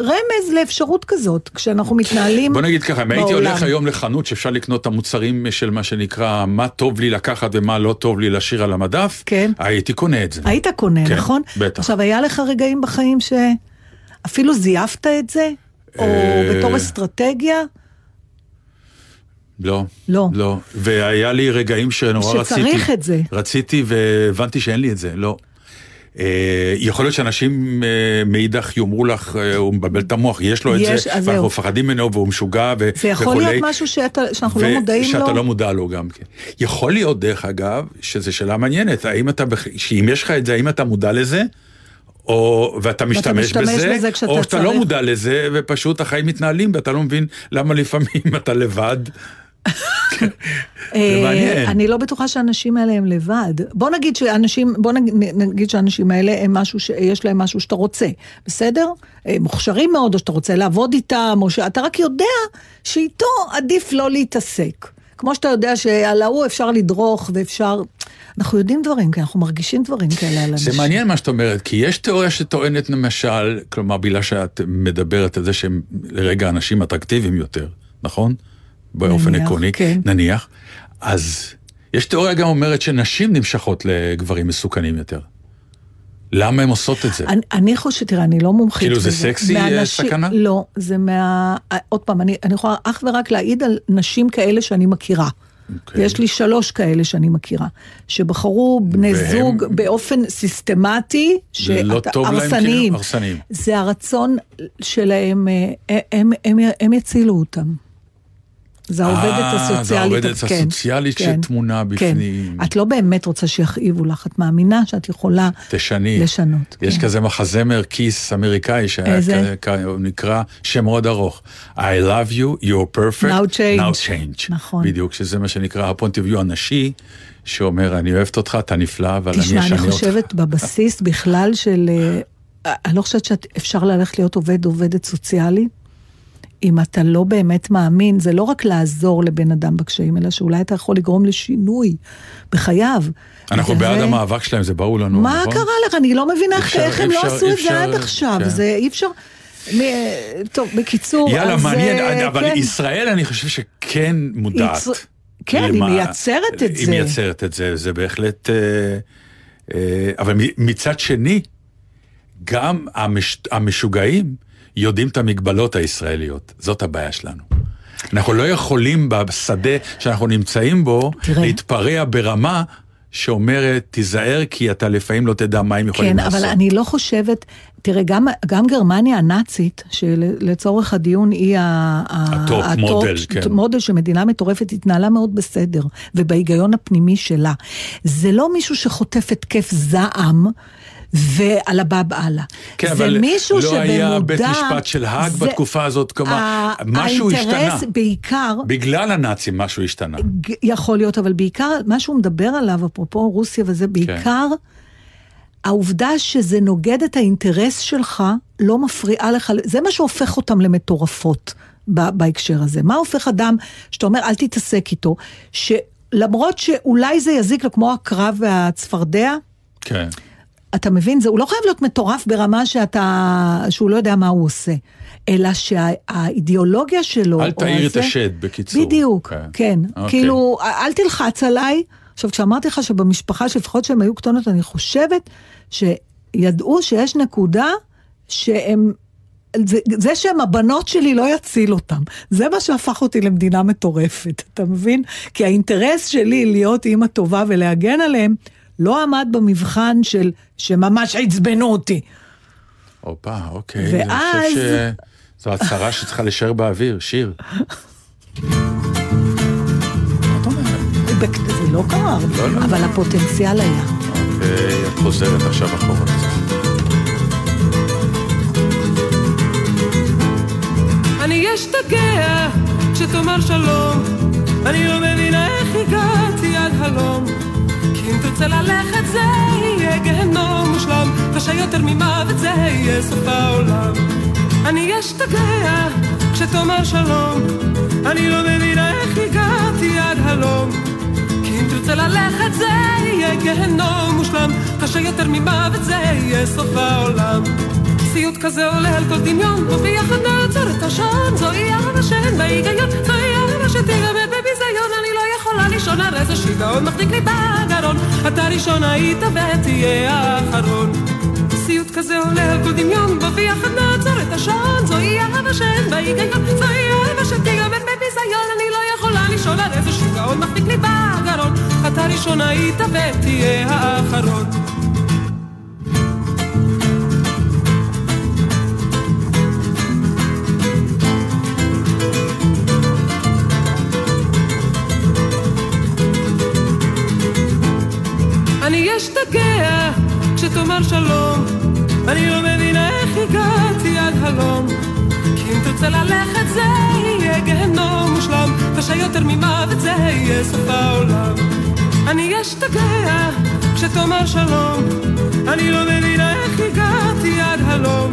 Speaker 2: רמז לאפשרות כזאת, כשאנחנו מתנהלים
Speaker 1: בעולם. בוא נגיד ככה, אם הייתי הולך היום לחנות שאפשר לקנות את המוצרים של מה שנקרא, מה טוב לי לקחת ומה לא טוב לי להשאיר על המדף,
Speaker 2: כן.
Speaker 1: הייתי קונה את זה.
Speaker 2: היית קונה, כן, נכון?
Speaker 1: בטח.
Speaker 2: עכשיו, היה לך רגעים בחיים שאפילו זייפת את זה? או אה, בתור אסטרטגיה?
Speaker 1: לא.
Speaker 2: לא.
Speaker 1: לא. והיה לי רגעים שנורא רציתי.
Speaker 2: שצריך את זה.
Speaker 1: רציתי והבנתי שאין לי את זה, לא. אה, יכול להיות שאנשים אה, מאידך יאמרו לך, אה, הוא מבלבל את המוח, יש לו את יש, זה, ואנחנו מפחדים ממנו והוא משוגע וכולי.
Speaker 2: יכול וכולי, להיות משהו שאתה, שאנחנו לא מודעים
Speaker 1: לו? ושאתה לא מודע לו גם כן. יכול להיות, דרך אגב, שזו שאלה מעניינת, האם אתה, שאם יש לך את זה, האם אתה מודע לזה? או, ואתה משתמש, משתמש בזה, בזה או שאתה לא מודע לזה, ופשוט החיים מתנהלים ואתה לא מבין למה לפעמים אתה לבד.
Speaker 2: אה, אני לא בטוחה שהאנשים האלה הם לבד. בוא נגיד שאנשים, בוא נגיד שהאנשים האלה הם משהו, שיש להם משהו שאתה רוצה, בסדר? הם מוכשרים מאוד, או שאתה רוצה לעבוד איתם, או שאתה רק יודע שאיתו עדיף לא להתעסק. כמו שאתה יודע שעל ההוא אפשר לדרוך ואפשר... אנחנו יודעים דברים, כי אנחנו מרגישים דברים כאלה על אנשים.
Speaker 1: זה מעניין מה שאת אומרת, כי יש תיאוריה שטוענת למשל, כלומר, בגלל שאת מדברת על זה שהם לרגע אנשים אטרקטיביים יותר, נכון? באופן
Speaker 2: נניח,
Speaker 1: עקרוני,
Speaker 2: כן.
Speaker 1: נניח, אז יש תיאוריה גם אומרת שנשים נמשכות לגברים מסוכנים יותר. למה הן עושות את זה?
Speaker 2: אני, אני חושבת, תראה, אני לא מומחית
Speaker 1: כאילו זה
Speaker 2: בזה.
Speaker 1: סקסי, אה,
Speaker 2: מהנשים-
Speaker 1: סכנה?
Speaker 2: לא, זה מה... עוד פעם, אני, אני יכולה אך ורק להעיד על נשים כאלה שאני מכירה.
Speaker 1: אוקיי.
Speaker 2: ויש לי שלוש כאלה שאני מכירה, שבחרו בני
Speaker 1: והם-
Speaker 2: זוג באופן סיסטמטי,
Speaker 1: לא טוב להם, כאילו?
Speaker 2: הרסניים. זה הרצון שלהם, אה, הם, הם, הם יצילו אותם. זה העובדת
Speaker 1: אה, זה
Speaker 2: הסוציאלית.
Speaker 1: העובדת
Speaker 2: כן,
Speaker 1: הסוציאלית
Speaker 2: כן,
Speaker 1: שטמונה
Speaker 2: כן.
Speaker 1: בפנים.
Speaker 2: את לא באמת רוצה שיכאיבו לך, את מאמינה שאת יכולה
Speaker 1: תשני.
Speaker 2: לשנות.
Speaker 1: יש
Speaker 2: כן.
Speaker 1: כזה מחזמר כיס אמריקאי שהיה
Speaker 2: איזה?
Speaker 1: כ- כ- הוא נקרא שם מאוד ארוך. I love you, you're perfect,
Speaker 2: Now change.
Speaker 1: now change.
Speaker 2: נכון.
Speaker 1: בדיוק, שזה מה שנקרא view הנשי, שאומר אני אוהבת אותך, אתה נפלא, אבל אני
Speaker 2: תשמע,
Speaker 1: אשנה
Speaker 2: אני
Speaker 1: אותך.
Speaker 2: חושבת בבסיס בכלל של... אה, אני לא חושבת שאפשר ללכת להיות עובד עובדת סוציאלי, אם אתה לא באמת מאמין, זה לא רק לעזור לבן אדם בקשיים, אלא שאולי אתה יכול לגרום לשינוי בחייו.
Speaker 1: אנחנו בעד
Speaker 2: זה-
Speaker 1: המאבק שלהם, זה ברור לנו,
Speaker 2: מה
Speaker 1: נכון?
Speaker 2: קרה לך? אני לא מבינה איך-
Speaker 1: אפשר-
Speaker 2: איך הם לא
Speaker 1: אפשר-
Speaker 2: עשו את זה
Speaker 1: אפשר-
Speaker 2: עד עכשיו.
Speaker 1: כן.
Speaker 2: זה אי אפשר... מ- טוב, בקיצור,
Speaker 1: יאללה,
Speaker 2: אז,
Speaker 1: מעניין,
Speaker 2: אה,
Speaker 1: אבל
Speaker 2: כן.
Speaker 1: ישראל אני חושב שכן מודעת.
Speaker 2: יצ- כן, היא
Speaker 1: למה-
Speaker 2: מייצרת את
Speaker 1: היא
Speaker 2: זה.
Speaker 1: מייצרת את זה, זה בהחלט... אה, אה, אבל מצד שני, גם המש, המשוגעים יודעים את המגבלות הישראליות. זאת הבעיה שלנו. אנחנו לא יכולים בשדה שאנחנו נמצאים בו
Speaker 2: תראה.
Speaker 1: להתפרע ברמה שאומרת, תיזהר כי אתה לפעמים לא תדע מה הם יכולים
Speaker 2: כן,
Speaker 1: לעשות.
Speaker 2: אבל אני לא חושבת, תראה, גם, גם גרמניה הנאצית, שלצורך הדיון היא ה
Speaker 1: top model, כן.
Speaker 2: מודל שמדינה מטורפת התנהלה מאוד בסדר, ובהיגיון הפנימי שלה. זה לא מישהו שחוטף התקף זעם. ועל הבא הלאה.
Speaker 1: כן,
Speaker 2: זה
Speaker 1: אבל
Speaker 2: מישהו
Speaker 1: לא
Speaker 2: שבמודע...
Speaker 1: היה בית משפט של האג
Speaker 2: זה-
Speaker 1: בתקופה הזאת, כלומר,
Speaker 2: ה-
Speaker 1: משהו השתנה.
Speaker 2: האינטרס בעיקר,
Speaker 1: בגלל הנאצים משהו השתנה.
Speaker 2: יכול להיות, אבל בעיקר, מה שהוא מדבר עליו, אפרופו רוסיה וזה,
Speaker 1: כן.
Speaker 2: בעיקר העובדה שזה נוגד את האינטרס שלך, לא מפריעה לך, זה מה שהופך אותם למטורפות בהקשר הזה. מה הופך אדם שאתה אומר, אל תתעסק איתו, שלמרות שאולי זה יזיק לו, כמו הקרב והצפרדע,
Speaker 1: כן.
Speaker 2: אתה מבין? זה, הוא לא חייב להיות מטורף ברמה שאתה, שהוא לא יודע מה הוא עושה, אלא שהאידיאולוגיה שלו...
Speaker 1: אל
Speaker 2: או
Speaker 1: תעיר את השד, בקיצור.
Speaker 2: בדיוק,
Speaker 1: כן.
Speaker 2: כן.
Speaker 1: אוקיי.
Speaker 2: כאילו, אל תלחץ עליי. עכשיו, כשאמרתי לך שבמשפחה, שלפחות שהן היו קטנות, אני חושבת שידעו שיש נקודה שהם... זה, זה שהם הבנות שלי לא יציל אותם. זה מה שהפך אותי למדינה מטורפת, אתה מבין? כי האינטרס שלי להיות אימא טובה ולהגן עליהם, לא עמד במבחן של שממש עצבנו אותי.
Speaker 1: הופה, אוקיי.
Speaker 2: ואז-
Speaker 1: אני חושב שזו הצהרה שצריכה להישאר באוויר, שיר.
Speaker 2: זה לא קרה הרבה,
Speaker 1: לא, לא.
Speaker 2: אבל הפוטנציאל היה.
Speaker 1: אוקיי, את חוזרת עכשיו אחורה.
Speaker 7: אני אשתגע כשתאמר שלום אני לא מבינה איך הגעתי עד הלום אם תרצה ללכת זה יהיה גיהנום מושלם קשה יותר ממוות זה יהיה סוף העולם. אני אשתגע כשתאמר שלום אני לא מבינה איך הגעתי עד הלום. כי אם תרצה ללכת זה יהיה גיהנום מושלם קשה יותר ממוות זה יהיה סוף העולם. סיוט כזה עולה על כל דמיון וביחד נעצור את השעון זוהי אהבה שאין בה היגיון זוהי אהבה שתיגמר בביזיון אני לא יכולה לישון על איזה שיגעון מחזיק לי בגרון. אתה ראשון היית ותהיה האחרון. סיוט כזה עולה על כל דמיון וביחד נעצור את השעון. זוהי אהבה שאין בה היגיון זוהי אהבה שתיגמר בביזיון. אני לא יכולה לישון על איזה שיגעון מחזיק לי בגרון. אתה ראשון היית ותהיה האחרון כשתאמר שלום. אני לא מבינה איך הגעתי עד הלום.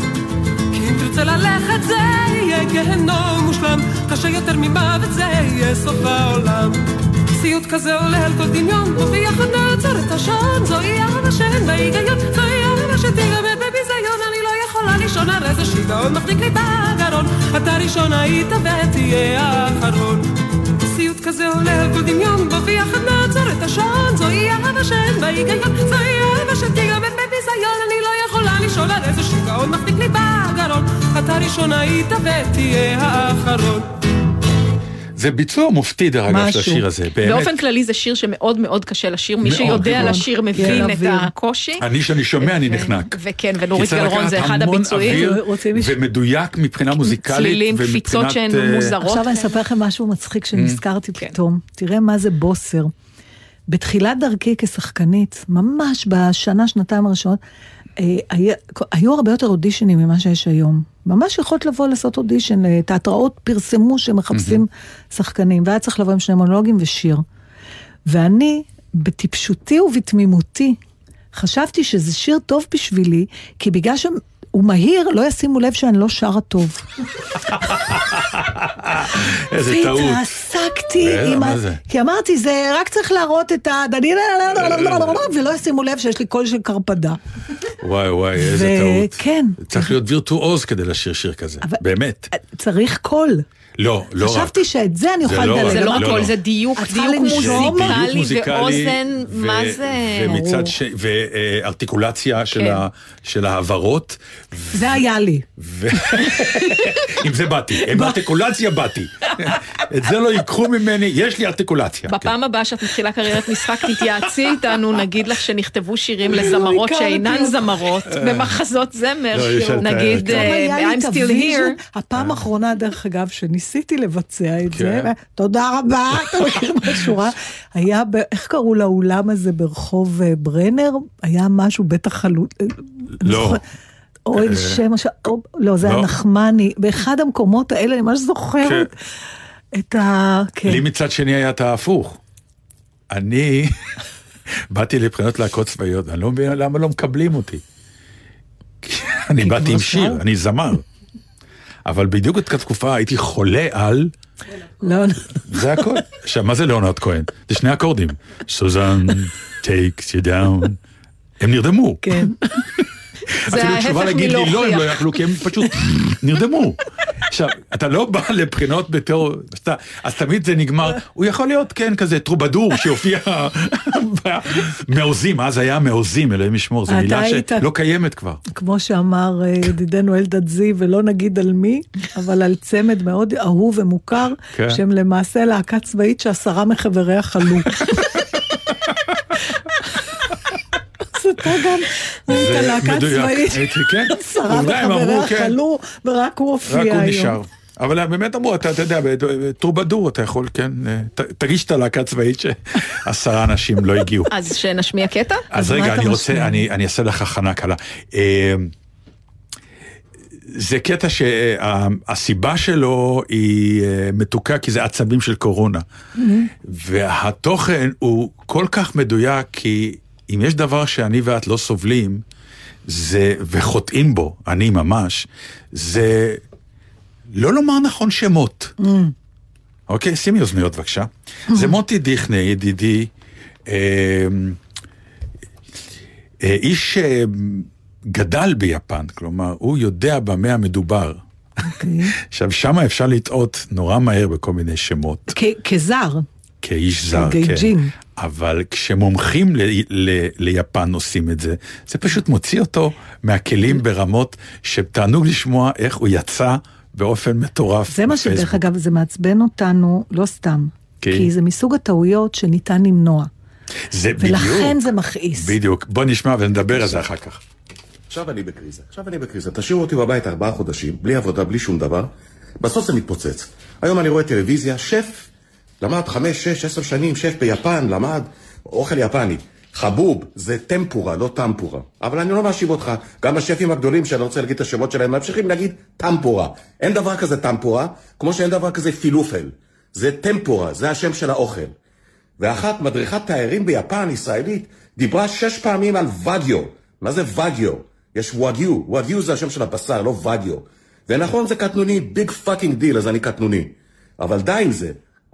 Speaker 7: כי אם תרצה ללכת זה יהיה גיהנום מושלם. קשה יותר ממוות זה יהיה סוף העולם. סיוט כזה עולה על כל דמיון וביחד נעצור את השעון. זוהי אהבה שאין בה היגיון זוהי אהבה שתיגמר בביזיון. אני לא יכולה לישון על איזה שיגעון מחזיק לי בגרון. אתה ראשון היית ותהיה האחרון סיוט כזה עולה על כל דמיון, בוא ויחד נעצור את השעון, זוהי אהבה שאין בה היגיון, זוהי אהבה שתיגמר בביזיון, אני לא יכולה לשאול על איזה שיגעון מחזיק לי בגרון, אתה ראשון היית ותהיה האחרון.
Speaker 1: זה ביצוע מופתי, דרך אגב, של. השיר הזה, באמת.
Speaker 3: באופן כללי זה שיר שמאוד מאוד קשה לשיר, מי שיודע. לשיר
Speaker 2: כן,
Speaker 3: מבין את
Speaker 2: אוויר.
Speaker 3: הקושי.
Speaker 1: אני, שאני שומע, אני נחנק.
Speaker 3: וכן, ונורית גלרון זה אחד הביצועים.
Speaker 1: ומדויק מבחינה מוזיקלית.
Speaker 3: צלילים, קפיצות שהן
Speaker 1: אה,
Speaker 3: מוזרות.
Speaker 2: עכשיו אני אספר לכם משהו מצחיק שנזכרתי
Speaker 3: כן.
Speaker 2: פתאום. תראה מה זה בוסר. בתחילת דרכי כשחקנית, ממש בשנה, שנתיים הראשונות, היה- היו הרבה יותר אודישנים ממה שיש היום. ממש יכולת לבוא לעשות אודישן, אה, תיאטראות פרסמו שמחפשים שחקנים, והיה צריך לבוא עם שני מונולוגים ושיר. ואני, בטיפשותי ובתמימותי, חשבתי שזה שיר טוב בשבילי, כי בגלל שהוא מהיר, לא ישימו לב שאני לא שרה טוב.
Speaker 1: איזה טעות.
Speaker 2: והתרסקתי עם
Speaker 1: מה
Speaker 2: ה... כי אמרתי, זה רק צריך להראות את ה... ולא ישימו לב שיש לי קול של קרפדה.
Speaker 1: וואי וואי, איזה טעות.
Speaker 2: כן.
Speaker 1: צריך להיות וירטואוז כדי לשיר שיר כזה, באמת.
Speaker 2: צריך קול.
Speaker 1: לא, לא רק.
Speaker 2: חשבתי שאת זה אני
Speaker 1: זה
Speaker 2: אוכל
Speaker 1: לא.
Speaker 2: לדלג.
Speaker 3: זה לא רק
Speaker 1: לא,
Speaker 3: קול,
Speaker 1: לא.
Speaker 3: זה דיוק, דיוק מוזיקלי
Speaker 1: מוזיקלי,
Speaker 3: ואוזן,
Speaker 1: ו-
Speaker 3: מה זה?
Speaker 1: ומצד ש... וארטיקולציה של
Speaker 3: כן.
Speaker 1: של ההעברות.
Speaker 2: זה היה לי.
Speaker 1: ו- עם זה באתי, עם ארטיקולציה באתי. את זה לא ייקחו ממני, יש לי ארטיקולציה.
Speaker 3: בפעם הבאה שאת מתחילה קריירת משחק, תתייעצי איתנו, נגיד לך שנכתבו שירים לזמרות שאינן. זמרות, במחזות זמר, נגיד אה, I'm still here.
Speaker 2: הפעם האחרונה, דרך אגב, שניסיתי לבצע את זה,
Speaker 1: כן.
Speaker 2: תודה רבה, אתה מכיר מהשורה, היה, איך קראו לאולם הזה ברחוב אה, ברנר? היה משהו, בטח חלוט... אה,
Speaker 1: לא.
Speaker 2: זוכרת- אוי, שם או- לא, זה היה
Speaker 1: לא.
Speaker 2: נחמני, באחד המקומות האלה, אני ממש זוכרת את ה... כן.
Speaker 1: לי מצד שני היה את ההפוך. אני באתי לבחינות להקות צבאיות, אני לא מבין למה לא מקבלים אותי. אני באתי עם? שיר, אני זמר. אבל בדיוק באותה תקופה הייתי חולה על,
Speaker 2: לא, לא.
Speaker 1: זה הכל. עכשיו, מה זה ליאונרד כהן? זה שני אקורדים. סוזן, takes you down. הם נרדמו.
Speaker 2: כן.
Speaker 1: אפילו תשובה להגיד לי לא, הם. לא יכלו, כי הם פשוט נרדמו. עכשיו, אתה לא בא לבחינות בתור, אתה- אז תמיד זה נגמר, הוא יכול להיות, כן, כזה טרובדור שהופיע מעוזים, אז היה מעוזים, אלוהים ישמור, זו מילה שלא קיימת כבר.
Speaker 2: כמו שאמר אה, ידידנו אלדד זי, ולא נגיד על מי, אבל על צמד מאוד אהוב ומוכר,
Speaker 1: כן.
Speaker 2: שהם למעשה להקה צבאית שעשרה מחבריה חלו. אז אתה גם היית
Speaker 1: זה
Speaker 2: להקה
Speaker 1: מדויק.
Speaker 2: צבאית,
Speaker 1: הייתי, כן.
Speaker 2: עשרה
Speaker 1: אמרו,
Speaker 2: מחבריה
Speaker 1: כן.
Speaker 2: חלו, ורק הוא הופיע
Speaker 1: רק
Speaker 2: היום.
Speaker 1: הוא נשאר. אבל הם באמת אמרו, אתה אתה יודע, טרובדור אתה יכול, כן, אה, ת- תגיש את הלהקה הצבאית שעשרה אנשים לא הגיעו.
Speaker 3: אז שנשמיע קטע?
Speaker 1: אז רגע, אני? רוצה, אני, אני אעשה לך הכנה קלה. אה, זה קטע שהסיבה שלו היא אה, מתוקה כי זה עצבים של קורונה. והתוכן הוא כל כך מדויק כי אם יש דבר שאני ואת לא סובלים, זה, וחוטאים בו, אני ממש, זה לא לומר נכון שמות. אוקיי, שימי אוזניות בבקשה. זה מוטי דיכנה, ידידי, אה, אה, איש אה, גדל ביפן, כלומר, הוא יודע במה המדובר.
Speaker 2: אוקיי.
Speaker 1: עכשיו, שמה אפשר לטעות נורא מהר בכל מיני שמות,
Speaker 2: כזר,
Speaker 1: כאיש זר, כן. אבל כשמומחים ל- ל- ליפן עושים את זה, זה פשוט מוציא אותו מהכלים ברמות שתענוג לשמוע איך הוא יצא באופן מטורף.
Speaker 2: זה מה שדרך. אגב, זה מעצבן אותנו, לא סתם.
Speaker 1: כן.
Speaker 2: כי זה מסוג הטעויות שניתן למנוע.
Speaker 1: זה בדיוק.
Speaker 2: ולכן זה מכעיס.
Speaker 1: בדיוק. בוא נשמע ונדבר על זה אחר כך.
Speaker 8: עכשיו אני בקריזה, עכשיו אני בקריזה. תשאירו אותי בבית ארבעה חודשים, בלי עבודה, בלי שום דבר. בסוף זה מתפוצץ. היום אני רואה טלוויזיה, שף, למד חמש, שש, עשר שנים, שף ביפן, למד אוכל יפני. חבוב, זה טמפורה, לא טמפורה. אבל אני לא מאשים אותך. גם השפים הגדולים, שאני רוצה להגיד את השמות שלהם, ממשיכים להגיד טמפורה. אין דבר כזה טמפורה, כמו שאין דבר כזה פילופל. זה טמפורה, זה השם של האוכל. ואחת מדריכת תיירים ביפן, ישראלית, דיברה שש פעמים על ודיו. מה זה ודיו? יש וואגיו, וואגיו זה השם של הבשר, לא ודיו. ונכון, זה קטנוני, big fucking deal, אז אני קטנוני. אבל די עם זה.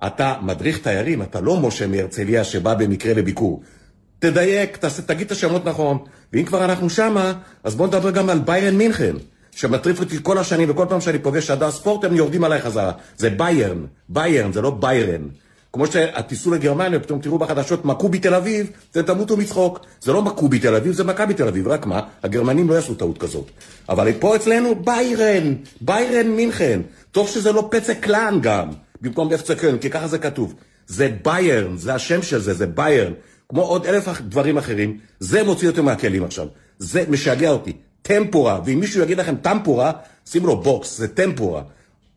Speaker 8: אתה מדריך תיירים, אתה לא משה מהרצליה שבא במקרה לביקור. תדייק, תעשה, תגיד את השמות נכון. ואם כבר אנחנו שמה, אז בוא נדבר גם על ביירן מינכן, שמטריף אותי כל השנים, וכל פעם שאני פוגש שדרי ספורט, הם יורדים עליי חזרה. זה ביירן, ביירן, זה לא ביירן. כמו שתיסעו לגרמניה, פתאום תראו בחדשות מכבי תל אביב, אתם תמותו מצחוק. זה לא מכבי תל אביב, זה מכבי תל אביב, רק מה, הגרמנים לא יעשו טעות כזאת. אבל פה אצלנו ביירן, ביירן מינכן. טוב שזה לא פצע קלאן גם, במקום אפצה קלן, כי ככה זה כתוב. זה ביירן, זה השם של זה, זה ביירן. כמו עוד אלף דברים אחרים, זה מוציא אותו מהכלים עכשיו. זה משגע אותי. טמפורה, ואם מישהו יגיד לכם טמפורה, שימו לו בוקס, זה טמפורה.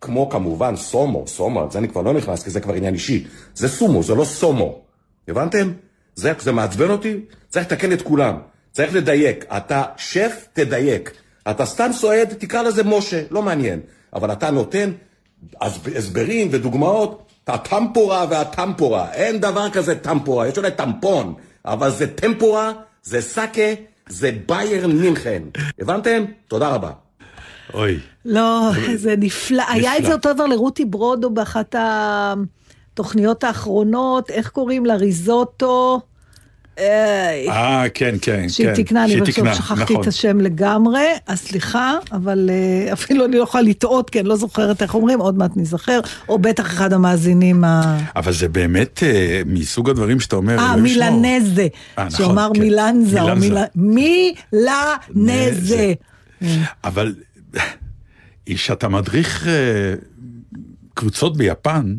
Speaker 8: כמו כמובן סומו, סומו, זה אני כבר לא נכנס, כי זה כבר עניין אישי. זה סומו, זה לא סומו. הבנתם? זה, זה מעצבן אותי, צריך לתקן את כולם. צריך לדייק. אתה שף, תדייק. אתה סתם סועד, תקרא לזה משה, לא מעניין. אבל אתה נותן אז- הסברים ודוגמאות, הטמפורה והטמפורה. אין דבר כזה טמפורה, יש אולי טמפון, אבל זה טמפורה, זה סאקה, זה ביירן מינכן. הבנתם? תודה רבה.
Speaker 1: אוי.
Speaker 2: לא, זה נפלא. היה את. זה אותו דבר לרותי ברודו באחת התוכניות האחרונות, איך קוראים לה? ריזוטו. אה,
Speaker 1: כן, כן,
Speaker 2: שהיא
Speaker 1: כן.
Speaker 2: תיקנה, אני
Speaker 1: תיקנה,
Speaker 2: שכחתי
Speaker 1: נכון.
Speaker 2: את השם לגמרי, אז סליחה, אבל אה, אפילו אני לא יכולה לטעות, כי אני לא זוכרת איך אומרים, עוד מעט נזכר, או בטח אחד המאזינים ה...
Speaker 1: אבל זה באמת אה, מסוג הדברים שאתה אומר,
Speaker 2: אה. מילנזה,
Speaker 1: אה, נכון,
Speaker 2: שאומר
Speaker 1: כן.
Speaker 2: מילנזה, או
Speaker 1: מילנזה.
Speaker 2: מילה- מילנזה.
Speaker 1: אבל כשאתה מדריך אה, קבוצות ביפן,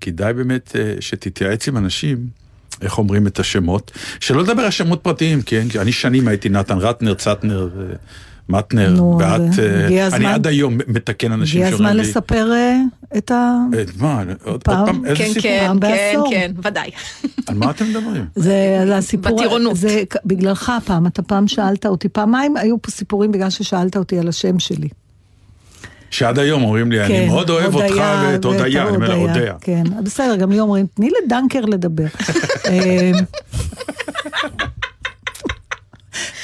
Speaker 1: כדאי באמת אה, שתתייעץ עם אנשים. איך אומרים את השמות, שלא לדבר על שמות פרטיים, כן? כי אני שנים הייתי נתן רטנר, צטנר, אה, מטנר,
Speaker 2: נו,
Speaker 1: ואת,
Speaker 2: אז,
Speaker 1: אה,
Speaker 2: הגיע
Speaker 1: אני
Speaker 2: הזמן.
Speaker 1: עד היום מתקן אנשים
Speaker 2: הגיע הזמן
Speaker 1: שאומרים לי,
Speaker 2: לספר אה, את ה...
Speaker 1: אה, מה, עוד עוד
Speaker 2: פעם,
Speaker 1: פעם, איזה
Speaker 3: כן,
Speaker 1: סיפור?
Speaker 3: כן,
Speaker 2: פעם
Speaker 3: כן,
Speaker 2: בעשור.
Speaker 3: כן, ודאי.
Speaker 1: על מה אתם מדברים?
Speaker 2: זה, זה הסיפור,
Speaker 3: בטירונות.
Speaker 2: זה בגללך הפעם, אתה פעם שאלת אותי, פעמיים היו פה סיפורים בגלל ששאלת אותי על השם שלי.
Speaker 1: שעד היום אומרים לי, אני מאוד אוהב אותך ואת הודיה, אני אומר לה, הודיה.
Speaker 2: כן, בסדר, גם לי אומרים, תני לדנקר לדבר. אה,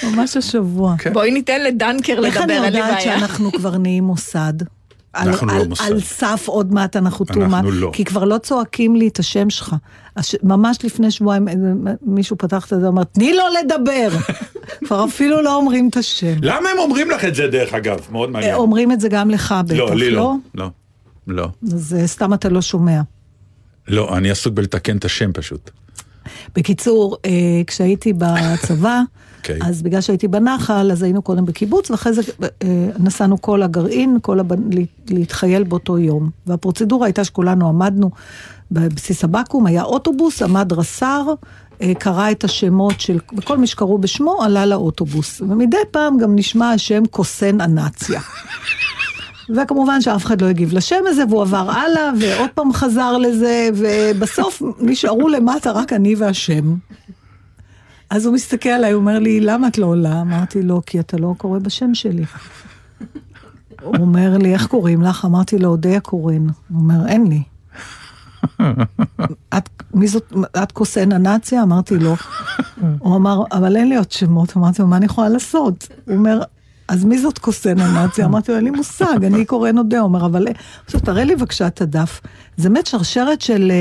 Speaker 2: ממש השבוע.
Speaker 1: כן.
Speaker 3: בואי ניתן לדנקר
Speaker 2: איך אני
Speaker 3: לדבר, אין לי
Speaker 2: יודעת
Speaker 3: בעיה.
Speaker 2: שאנחנו כבר נהיים מוסד? על-
Speaker 1: אנחנו לא
Speaker 2: על-
Speaker 1: מוסד.
Speaker 2: על סף עוד מעט אנחנו
Speaker 1: אנחנו
Speaker 2: טומאה.
Speaker 1: לא.
Speaker 2: כי כבר לא צועקים לי את השם שלך. הש- ממש לפני שבועיים אה, מישהו פתח את זה ואמר, תני לו לדבר. כבר אפילו לא אומרים את השם.
Speaker 1: למה הם אומרים לך את זה דרך אגב? מאוד מעניין.
Speaker 2: אה, אומרים את זה גם לך בטח,
Speaker 1: לא, לי
Speaker 2: לא?
Speaker 1: לא. לא. לא.
Speaker 2: אז אה, סתם אתה לא שומע.
Speaker 1: לא, אני עסוק בלתקן את השם פשוט.
Speaker 2: בקיצור, אה, כשהייתי בצבא,
Speaker 1: אוקיי.
Speaker 2: אז בגלל שהייתי בנחל, אז היינו קודם בקיבוץ, ואחרי זה אה, נסענו כל הגרעין, כל הבנ... לה- להתחייל באותו יום. והפרוצדורה הייתה שכולנו עמדנו בבסיס הבקו"ם, היה אוטובוס, עמד רס"ר, אה, קרא את השמות של, וכל מי שקראו בשמו עלה לאוטובוס. ומדי פעם גם נשמע השם קוסן אנציה. וכמובן שאף אחד לא הגיב לשם הזה, והוא עבר הלאה, ועוד פעם חזר לזה, ובסוף נשארו למטה רק אני והשם. אז הוא מסתכל עליי, הוא אומר לי, למה את לא עולה? אמרתי לו, כי אתה לא קורא בשם שלי. הוא אומר לי, איך קוראים לך? אמרתי לו, אודיה קורן. הוא אומר, אין לי. את, מי זאת, את קוסן הנאציה? אמרתי לו. הוא אמר, אבל אין לי עוד שמות. אמרתי לו, מה אני יכולה לעשות? הוא אומר, אז מי זאת קוסן הנאציה? אמרתי לו, אין לי מושג, אני קורן אודיה. הוא אומר, אבל... עכשיו, תראה לי בבקשה את הדף. זה באמת שרשרת של...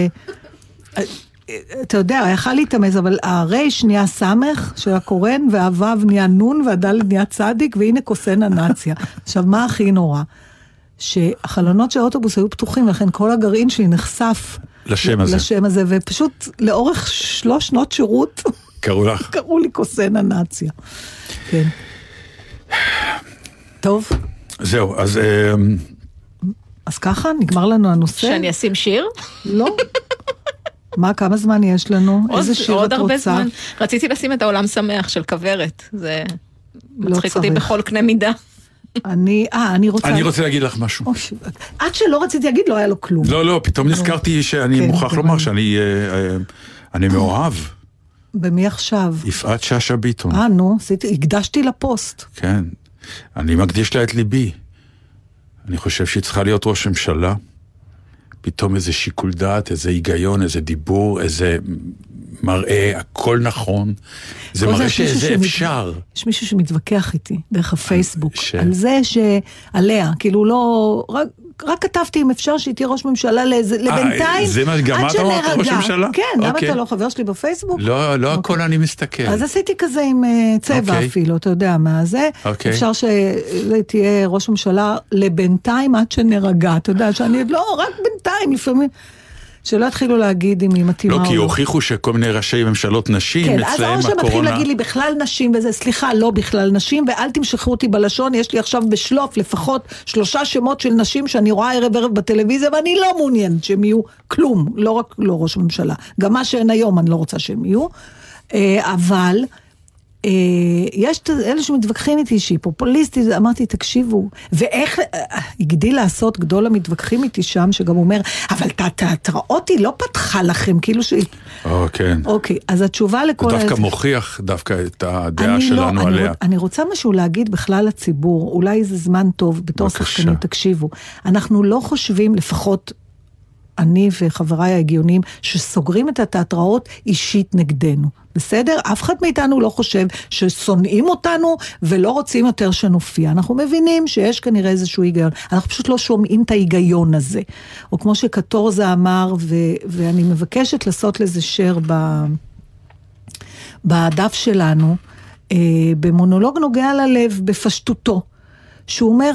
Speaker 2: אתה יודע, יכל להתאמץ, אבל הרייש נהיה סמך של הקורן, והוו נהיה נון, והדלת נהיה צדיק, והנה קוסן הנאציה. עכשיו, מה הכי נורא? שהחלונות של האוטובוס היו פתוחים, לכן כל הגרעין שלי נחשף.
Speaker 1: לשם הזה.
Speaker 2: לשם הזה, ופשוט לאורך שלוש שנות שירות
Speaker 1: קראו לך.
Speaker 2: קראו לי קוסן הנאציה. כן. טוב,
Speaker 1: זהו, אז אה,
Speaker 2: אז ככה נגמר לנו הנושא?
Speaker 3: שאני אשים שיר?
Speaker 2: לא. מה, כמה זמן יש לנו? איזה שיר
Speaker 3: עוד
Speaker 2: את
Speaker 3: הרבה
Speaker 2: רוצה?
Speaker 3: זמן. רציתי לשים את העולם שמח של כוורת. זה
Speaker 2: לא
Speaker 3: מצחיק אותי. בכל קנה מידה.
Speaker 2: אני, אה, אני רוצה...
Speaker 1: אני רוצה להגיד לך משהו.
Speaker 2: עד שלא רציתי להגיד, לא היה לו כלום.
Speaker 1: לא, לא, פתאום נזכרתי שאני
Speaker 2: כן,
Speaker 1: מוכרח. לומר שאני אה, אה, אני מאוהב.
Speaker 2: במי עכשיו?
Speaker 1: יפעת שאשא ביטון.
Speaker 2: אה, נו, הקדשתי לפוסט.
Speaker 1: כן. אני מקדיש לה את ליבי. אני חושב שהיא צריכה להיות ראש ממשלה. פתאום איזה שיקול דעת, איזה היגיון, איזה דיבור, איזה מראה, הכל נכון. זה מראה שזה
Speaker 2: שמת-
Speaker 1: אפשר.
Speaker 2: יש מישהו שמתווכח איתי דרך הפייסבוק,
Speaker 1: ש-
Speaker 2: על זה שעליה, כאילו לא, רק, רק כתבתי אם אפשר שהיא תהיה ראש ממשלה לאיזה, לבינתיים,
Speaker 1: זה מה- גם
Speaker 2: עד
Speaker 1: את אמרת ראש. ממשלה?
Speaker 2: כן, למה
Speaker 1: אוקיי.
Speaker 2: אתה לא חבר שלי בפייסבוק?
Speaker 1: לא, לא הכל אני מסתכל.
Speaker 2: אז עשיתי כזה עם אה, צבע
Speaker 1: אוקיי.
Speaker 2: אפילו, אתה יודע מה זה.
Speaker 1: אוקיי.
Speaker 2: אפשר שתהיה ראש ממשלה לבינתיים עד שנרגע, אתה יודע, שאני לא, רק בינתיים לפעמים. שלא יתחילו להגיד אם היא מתאימה או
Speaker 1: לא,
Speaker 2: לא.
Speaker 1: כי הוכיחו שכל מיני ראשי ממשלות נשים,
Speaker 2: כן, אז
Speaker 1: אצלהם
Speaker 2: או שמתחילים
Speaker 1: הקורונה...
Speaker 2: להגיד לי בכלל נשים וזה, סליחה, לא בכלל נשים, ואל תמשכו אותי בלשון, יש לי עכשיו בשלוף לפחות שלושה שמות של נשים שאני רואה ערב ערב בטלוויזיה, ואני לא מעוניינת שהם יהיו כלום, לא רק לא ראש ממשלה. גם מה שאין היום אני לא רוצה שהם יהיו, אה, אבל... אה, יש אלה שמתווכחים איתי שהיא פופוליסטית, אמרתי, תקשיבו, ואיך אה, הגדיל לעשות גדול המתווכחים איתי שם, שגם אומר, אבל את התיאטראות היא לא פתחה לכם, כאילו שהיא...
Speaker 1: או, כן.
Speaker 2: אוקיי, אז התשובה
Speaker 1: זה
Speaker 2: לכל...
Speaker 1: דווקא
Speaker 2: ה-
Speaker 1: מוכיח דווקא את הדעה
Speaker 2: אני
Speaker 1: שלנו
Speaker 2: לא,
Speaker 1: עליה.
Speaker 2: אני, רוצה משהו להגיד בכלל לציבור, אולי זה זמן טוב בתור. שחקנים, תקשיבו. אנחנו לא חושבים, לפחות אני וחבריי ההגיוניים, שסוגרים את התיאטראות אישית נגדנו. בסדר? אף אחד מאיתנו לא חושב ששונאים אותנו ולא רוצים יותר שנופיע. אנחנו מבינים שיש כנראה איזשהו היגיון. אנחנו פשוט לא שומעים את ההיגיון הזה. או כמו שקטורזה אמר, ו- ואני מבקשת לעשות לזה share ב... בדף שלנו, אה, במונולוג נוגע ללב, בפשטותו, שהוא אומר,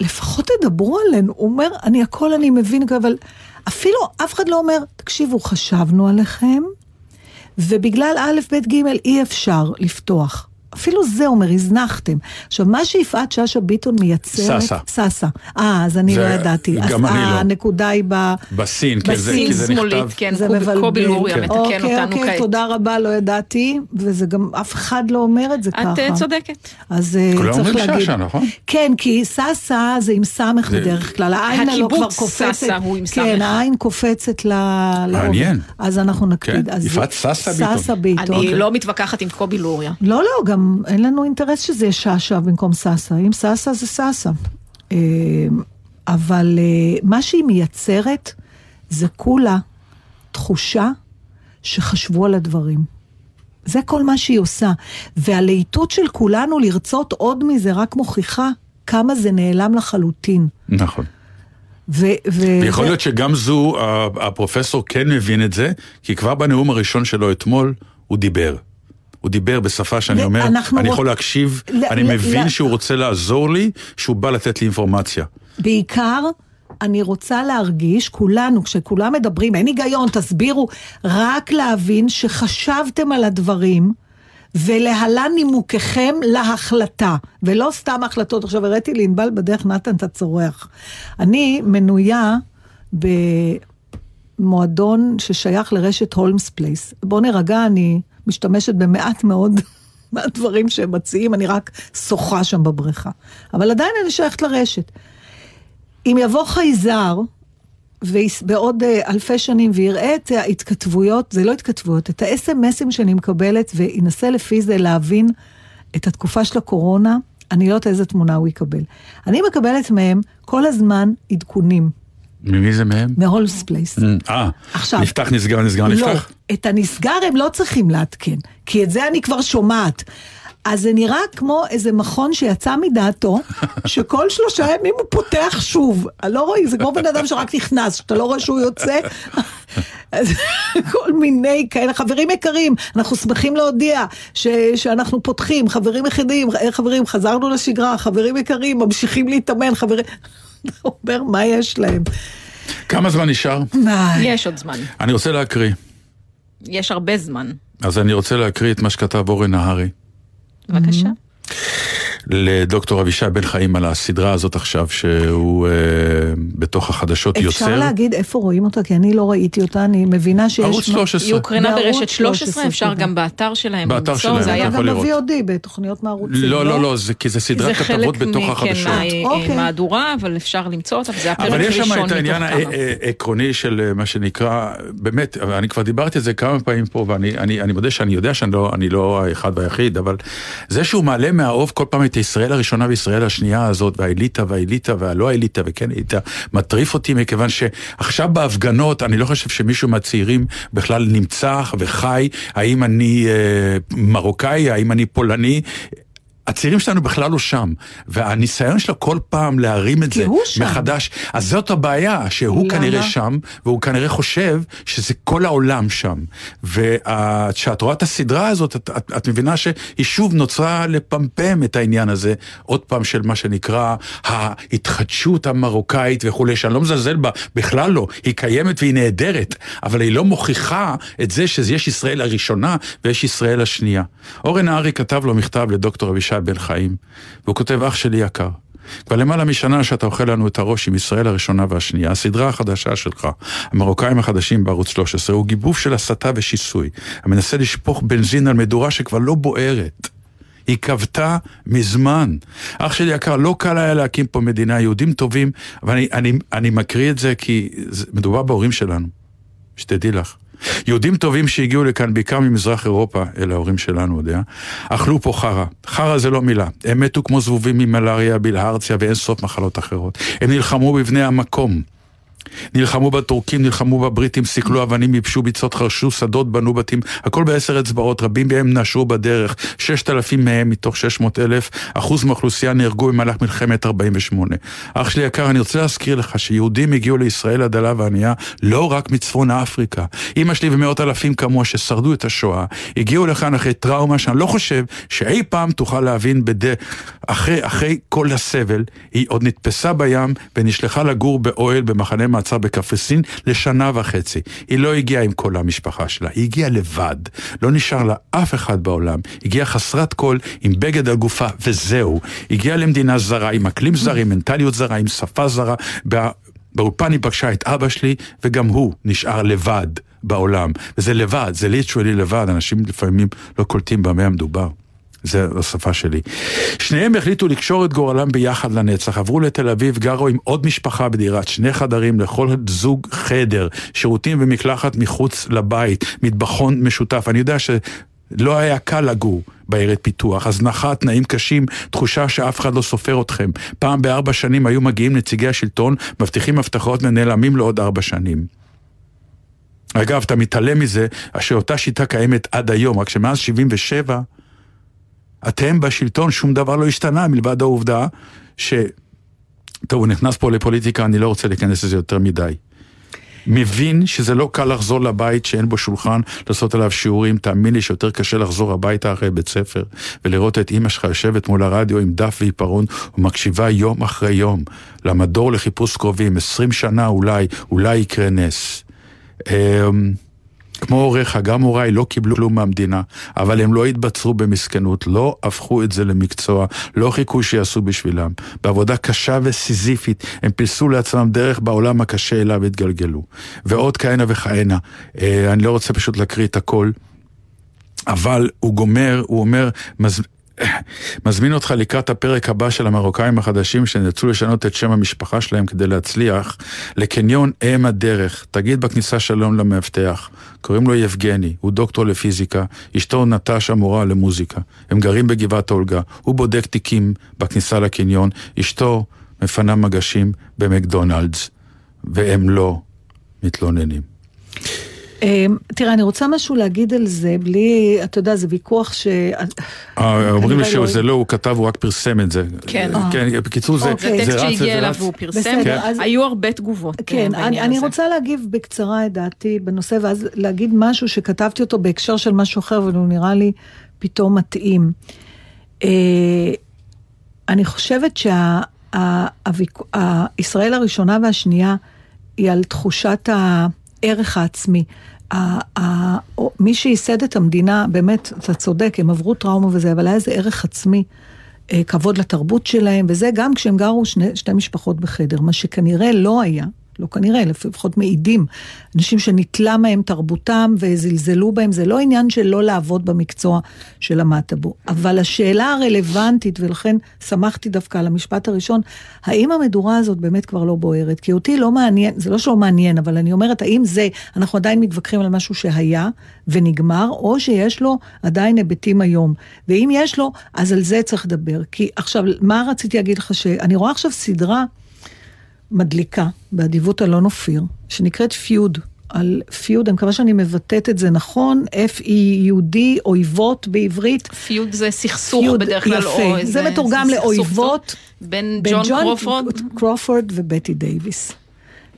Speaker 2: לפחות תדברו עלינו. הוא אומר, אני הכל אני מבין, אבל אפילו אף אחד לא אומר, תקשיבו, חשבנו עליכם, ובגלל א', ב', ג', אי אפשר לפתוח. אפילו זה אומר, הזנחתם. עכשיו, מה שיפעת שאשא ביטון מייצרת...
Speaker 1: ססה.
Speaker 2: ססה. אה, אז אני לא ידעתי.
Speaker 1: גם
Speaker 2: אז
Speaker 1: אני לא.
Speaker 2: הנקודה היא ב...
Speaker 1: בסין, כי זה,
Speaker 2: בסין
Speaker 1: כי זה
Speaker 3: שמאלית,
Speaker 1: נכתב...
Speaker 3: כן,
Speaker 2: זה
Speaker 3: קובי-
Speaker 2: מבלבל.
Speaker 3: קובי לוריה
Speaker 1: כן.
Speaker 3: מתקן
Speaker 2: אוקיי,
Speaker 3: אותנו
Speaker 2: אוקיי,
Speaker 3: כעת.
Speaker 2: תודה רבה, לא ידעתי, וזה גם, אף אחד לא אומר את זה ככה.
Speaker 3: את אה, צודקת.
Speaker 2: אז אה,
Speaker 1: כולם
Speaker 2: צריך
Speaker 1: אומרים
Speaker 2: להגיד.
Speaker 1: שאשא, נכון?
Speaker 2: כן, כי ססה זה עם סמך
Speaker 1: זה-
Speaker 2: בדרך כלל, העין הלא כבר
Speaker 3: הקיבוץ
Speaker 2: קופצת.
Speaker 3: ססה הוא עם
Speaker 2: כן,
Speaker 3: סמך.
Speaker 2: העין קופצת ל...
Speaker 1: מעניין.
Speaker 2: אז אנחנו נקפיד.
Speaker 1: כן,
Speaker 2: אז
Speaker 1: יפעת ססה ביטון.
Speaker 2: ססה ביטון.
Speaker 3: אני לא מתווכחת עם קובי לוריה.
Speaker 2: לא, לא, גם אין לנו אינטרס שזה יהיה שאשא במקום ססה. אם ססה זה ססה. אה, אבל אה, מה שהיא מייצרת זה כולה תחושה שחשבו על הדברים. זה כל מה שהיא עושה. והלהיטות של כולנו לרצות עוד מזה רק מוכיחה כמה זה נעלם לחלוטין.
Speaker 1: נכון.
Speaker 2: ו- ו-
Speaker 1: ויכול להיות שגם זו, הפרופסור כן מבין את זה, כי כבר בנאום הראשון שלו אתמול, הוא דיבר. הוא דיבר בשפה שאני אומר, אני יכול להקשיב,
Speaker 2: ל-
Speaker 1: אני
Speaker 2: ל-
Speaker 1: מבין
Speaker 2: ל-
Speaker 1: שהוא רוצה לעזור לי, שהוא בא לתת לי אינפורמציה.
Speaker 2: בעיקר, אני רוצה להרגיש, כולנו, כשכולם מדברים, אין היגיון, תסבירו, רק להבין שחשבתם על הדברים, ולהלן נימוקיכם להחלטה, ולא סתם החלטות. עכשיו, הראיתי לענבל בדרך, נתן, אתה צורח. אני מנויה במועדון ששייך לרשת הולמס פלייס. בוא נרגע, אני משתמשת במעט מאוד מהדברים שהם מציעים, אני רק שוחה שם בבריכה. אבל עדיין אני שייכת לרשת. אם יבוא חייזר ויס- בעוד אה, אלפי שנים ויראה את ההתכתבויות, זה לא התכתבויות, את האס.אם.אסים שאני מקבלת וינסה לפי זה להבין את התקופה של הקורונה, אני לא יודעת איזה תמונה הוא יקבל. אני מקבלת מהם כל הזמן עדכונים
Speaker 1: ממי זה מהם?
Speaker 2: מהולמס פלייס.
Speaker 1: אה,
Speaker 2: עכשיו-
Speaker 1: נפתח, נסגר, נסגר,
Speaker 2: לא,
Speaker 1: נפתח?
Speaker 2: את הנסגר הם לא צריכים לעדכן, כי את זה אני כבר שומעת. אז זה נראה כמו איזה מכון שיצא מדעתו, שכל שלושה ימים הוא פותח שוב. אני לא רואה, זה כמו בן אדם שרק נכנס, שאתה לא רואה שהוא יוצא. אז כל מיני כאלה, חברים יקרים, אנחנו שמחים להודיע ש, שאנחנו פותחים, חברים יחידים, חברים, חזרנו לשגרה, חברים יקרים, ממשיכים להתאמן, חברים... אתה אומר, מה יש להם?
Speaker 1: כמה זמן נשאר?
Speaker 3: יש עוד זמן.
Speaker 1: אני רוצה להקריא.
Speaker 3: יש הרבה זמן.
Speaker 1: אז אני רוצה להקריא את מה שכתב אורן נהרי
Speaker 3: בבקשה.
Speaker 1: לדוקטור אבישי בן חיים על הסדרה הזאת עכשיו, שהוא אה, בתוך החדשות יוצר.
Speaker 2: אפשר להגיד איפה רואים אותה? כי אני לא ראיתי אותה, אני מבינה שיש...
Speaker 1: ערוץ 13.
Speaker 3: היא הוקרנה ברשת 13,
Speaker 2: 13,
Speaker 3: אפשר. גם באתר שלהם
Speaker 1: באתר שלהם,
Speaker 3: זה היה
Speaker 1: אתה
Speaker 2: גם
Speaker 1: יכול לראות.
Speaker 2: ב-VOD, בתוכניות מערוצים.
Speaker 1: לא, לא, לא, זה, כי זה סדרת
Speaker 3: זה
Speaker 1: כתבות
Speaker 3: חלק
Speaker 1: בתוך
Speaker 3: מ-
Speaker 1: החדשות.
Speaker 3: כן,
Speaker 2: אוקיי.
Speaker 3: מהמהדורה, אבל אפשר למצוא אותה, וזה הפרק
Speaker 1: אבל יש שם
Speaker 3: מתוך
Speaker 1: את העניין
Speaker 3: כמה.
Speaker 1: העקרוני של אה, מה שנקרא, באמת, אני כבר דיברתי על זה כמה פעמים פה, ואני אני, אני מודה שאני יודע שאני לא, אני לא האחד והיחיד, אבל זה שהוא מעלה מהאוב כל פעם את ישראל הראשונה וישראל השנייה הזאת, והאליטה והאליטה והלא האליטה וכן אליטה, מטריף אותי מכיוון שעכשיו בהפגנות, אני לא חושב שמישהו מהצעירים בכלל נמצא וחי, האם אני אה, מרוקאי, האם אני פולני. הצעירים שלנו בכלל לא שם, והניסיון שלו כל פעם להרים את זה
Speaker 2: שם.
Speaker 1: מחדש, אז זאת הבעיה, שהוא
Speaker 2: למה?
Speaker 1: כנראה שם, והוא כנראה חושב שזה כל העולם שם. וכשאת רואה את הסדרה הזאת, את, את, את מבינה שהיא שוב נוצרה לפמפם את העניין הזה, עוד פעם של מה שנקרא ההתחדשות המרוקאית וכולי, שאני לא מזלזל בה, בכלל לא, היא קיימת והיא נהדרת, אבל היא לא מוכיחה את זה שיש ישראל הראשונה ויש ישראל השנייה. אורן נהרי כתב לו מכתב לדוקטור אבישי בן חיים, והוא כותב, אח שלי יקר, כבר למעלה משנה שאתה אוכל לנו את הראש עם ישראל הראשונה והשנייה, הסדרה החדשה שלך, המרוקאים החדשים בערוץ 13, הוא גיבוב של הסתה ושיסוי, המנסה לשפוך בנזין על מדורה שכבר לא בוערת. היא כבתה מזמן. אח שלי יקר, לא קל היה להקים פה מדינה, יהודים טובים, אבל אני, אני, אני מקריא את זה כי מדובר בהורים שלנו, שתדעי לך. יהודים טובים שהגיעו לכאן, בעיקר ממזרח אירופה, אלה ההורים שלנו, יודע, אכלו פה חרא. חרא זה לא מילה. הם מתו כמו זבובים ממלאריה, בלהרציה ואין סוף מחלות אחרות. הם נלחמו בבני המקום. נלחמו בטורקים, נלחמו בבריטים, סיכלו אבנים, ייבשו ביצות, חרשו שדות, בנו בתים, הכל בעשר אצבעות, רבים מהם נשרו בדרך, ששת אלפים מהם מתוך שש מאות אלף, אחוז מהאוכלוסייה נהרגו במהלך מלחמת 48. אח שלי יקר, אני רוצה להזכיר לך שיהודים הגיעו לישראל הדלה והענייה לא רק מצפון אפריקה. אמא שלי ומאות אלפים כמוה ששרדו את השואה, הגיעו לכאן אחרי טראומה שאני לא חושב שאי פעם תוכל להבין בד... אחרי, אחרי כל הסבל, היא עוד נתפסה בים ונשלחה לגור באוהל במחנה מעצר בקפריסין לשנה וחצי. היא לא הגיעה עם כל המשפחה שלה, היא הגיעה לבד. לא נשאר לה אף אחד בעולם. הגיעה חסרת כל, עם בגד על גופה, וזהו. הגיעה למדינה זרה, עם אקלים זר, עם מנטליות זרה, עם שפה זרה. בא- באולפן היא פגשה את אבא שלי, וגם הוא נשאר לבד בעולם. וזה לבד, זה ליטרלי לבד, אנשים לפעמים לא קולטים במה המדובר. זה השפה שלי. שניהם החליטו לקשור את גורלם ביחד לנצח, עברו לתל אביב, גרו עם עוד משפחה בדירת שני חדרים, לכל זוג חדר, שירותים ומקלחת מחוץ לבית, מטבחון משותף. אני יודע ש... לא היה קל לגור בעיירת פיתוח, הזנחה, תנאים קשים, תחושה שאף אחד לא סופר אתכם. פעם בארבע שנים היו מגיעים נציגי השלטון, מבטיחים הבטחות ונעלמים לעוד ארבע שנים. אגב, אתה מתעלם מזה שאותה שיטה קיימת עד היום, רק שמאז 77 אתם בשלטון, שום דבר לא השתנה מלבד העובדה ש... טוב, הוא נכנס פה לפוליטיקה, אני לא רוצה להיכנס לזה יותר מדי. מבין שזה לא קל לחזור לבית שאין בו שולחן, לעשות עליו שיעורים, תאמין לי שיותר קשה לחזור הביתה אחרי בית ספר, ולראות את אימא שלך יושבת מול הרדיו עם דף ועיפרון, ומקשיבה יום אחרי יום למדור לחיפוש קרובים, 20 שנה אולי, אולי יקרה נס. כמו הוריך, גם הוריי לא קיבלו כלום מהמדינה, אבל הם לא התבצרו במסכנות, לא הפכו את זה למקצוע, לא חיכו שיעשו בשבילם. בעבודה קשה וסיזיפית, הם פילסו לעצמם דרך בעולם הקשה אליו התגלגלו. ועוד כהנה וכהנה. אה, אני לא רוצה פשוט להקריא את הכל. אבל הוא גומר, הוא אומר, מז... מזמין אותך לקראת הפרק הבא של המרוקאים החדשים שנאלצו לשנות את שם המשפחה שלהם כדי להצליח, לקניון אם הדרך, תגיד בכניסה שלום למאבטח, קוראים לו יבגני, הוא דוקטור לפיזיקה, אשתו נטשה מורה למוזיקה, הם גרים בגבעת אולגה, הוא בודק תיקים בכניסה לקניון, אשתו מפנה מגשים במקדונלדס, והם לא מתלוננים.
Speaker 2: אמ, תראה, אני רוצה משהו להגיד על זה, בלי, אתה יודע, זה ויכוח ש...
Speaker 1: אה, אומרים לי
Speaker 2: לא-
Speaker 1: שזה לא, הוא כתב, הוא רק פרסם את זה.
Speaker 3: כן.
Speaker 1: כן, בקיצור זה
Speaker 2: אוקיי.
Speaker 3: זה
Speaker 1: זה
Speaker 3: טקסט
Speaker 1: רץ
Speaker 3: שהגיע אליו
Speaker 1: רץ.
Speaker 3: והוא פרסם,
Speaker 2: אז-
Speaker 3: היו הרבה תגובות אה,
Speaker 2: כן, אני. רוצה להגיב בקצרה את דעתי בנושא, ואז להגיד משהו שכתבתי אותו בהקשר של משהו אחר, אבל הוא נראה לי פתאום מתאים. אה, אני חושבת שישראל הראשונה והשנייה היא על תחושת הערך העצמי. מי שייסד את המדינה, באמת, אתה צודק, הם עברו טראומה וזה, אבל היה איזה ערך עצמי. אה, כבוד לתרבות שלהם, וזה גם כשהם גרו שני, שתי משפחות בחדר, מה שכנראה לא היה, לא כנראה, לפחות מעידים, אנשים שנתלה מהם תרבותם וזלזלו בהם, זה לא עניין של לא לעבוד במקצוע שלמדת בו. אבל השאלה הרלוונטית, ולכן שמחתי דווקא על המשפט הראשון, האם המדורה הזאת באמת כבר לא בוערת? כי אותי לא מעניין, זה לא שלא מעניין, אבל אני אומרת, האם זה, אנחנו עדיין מתווכחים על משהו שהיה ונגמר, או שיש לו עדיין היבטים היום. ואם יש לו, אז על זה צריך לדבר. כי עכשיו, מה רציתי להגיד לך? שאני רואה עכשיו סדרה מדליקה, באדיבות אלון אופיר, שנקראת פיוד. על Feud, אני מקווה שאני מבטאת את זה נכון, F-E-U-D, אויבות בעברית.
Speaker 3: feud זה סכסוך
Speaker 2: feud,
Speaker 3: בדרך כלל,
Speaker 2: יפה.
Speaker 3: או איזה...
Speaker 2: זה מתורגם לאויבות.
Speaker 3: טוב. בין ג'ואן קרופורד.
Speaker 2: קרופורד ובטי דייוויס.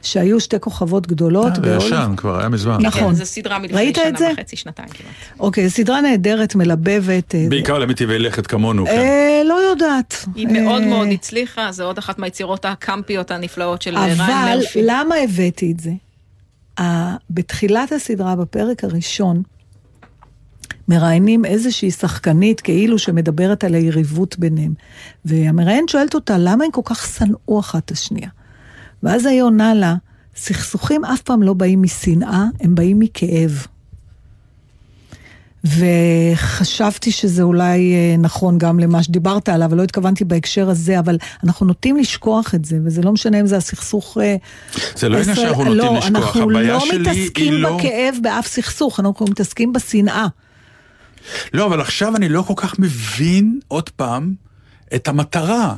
Speaker 2: שהיו שתי כוכבות גדולות.
Speaker 1: זה
Speaker 2: בהוליווד.
Speaker 1: ישן כבר, היה מזמן.
Speaker 2: נכון.
Speaker 3: כן, זו סדרה מלפני
Speaker 2: זה?
Speaker 3: שנה וחצי, שנתיים כמעט.
Speaker 2: אוקיי, סדרה נהדרת, מלבבת. אה,
Speaker 1: בעיקר למטיבי לכת כמונו, כן.
Speaker 2: אה, לא יודעת.
Speaker 3: היא מאוד
Speaker 2: אה,
Speaker 3: מאוד הצליחה, זו עוד אחת מהיצירות הקמפיות הנפלאות של ריין
Speaker 2: אבל
Speaker 3: מרפי.
Speaker 2: למה הבאתי את זה? בתחילת הסדרה, בפרק הראשון, מראיינים איזושהי שחקנית כאילו שמדברת על היריבות ביניהם. והמראיינת שואלת אותה, למה הם כל כך שנאו אחת את השנייה? ואז היא עונה לה, סכסוכים אף פעם לא באים משנאה, הם באים מכאב. וחשבתי שזה אולי אה, נכון גם למה שדיברת עליו, ולא התכוונתי בהקשר הזה, אבל אנחנו נוטים לשכוח את זה, וזה לא משנה אם זה הסכסוך... אה,
Speaker 1: זה לא עניין שאנחנו נוטים
Speaker 2: לא,
Speaker 1: לשכוח,
Speaker 2: אנחנו לא
Speaker 1: היא
Speaker 2: מתעסקים
Speaker 1: לא-
Speaker 2: בכאב באף סכסוך, אנחנו מתעסקים בשנאה.
Speaker 1: לא, אבל עכשיו אני לא כל כך מבין, עוד פעם, את המטרה.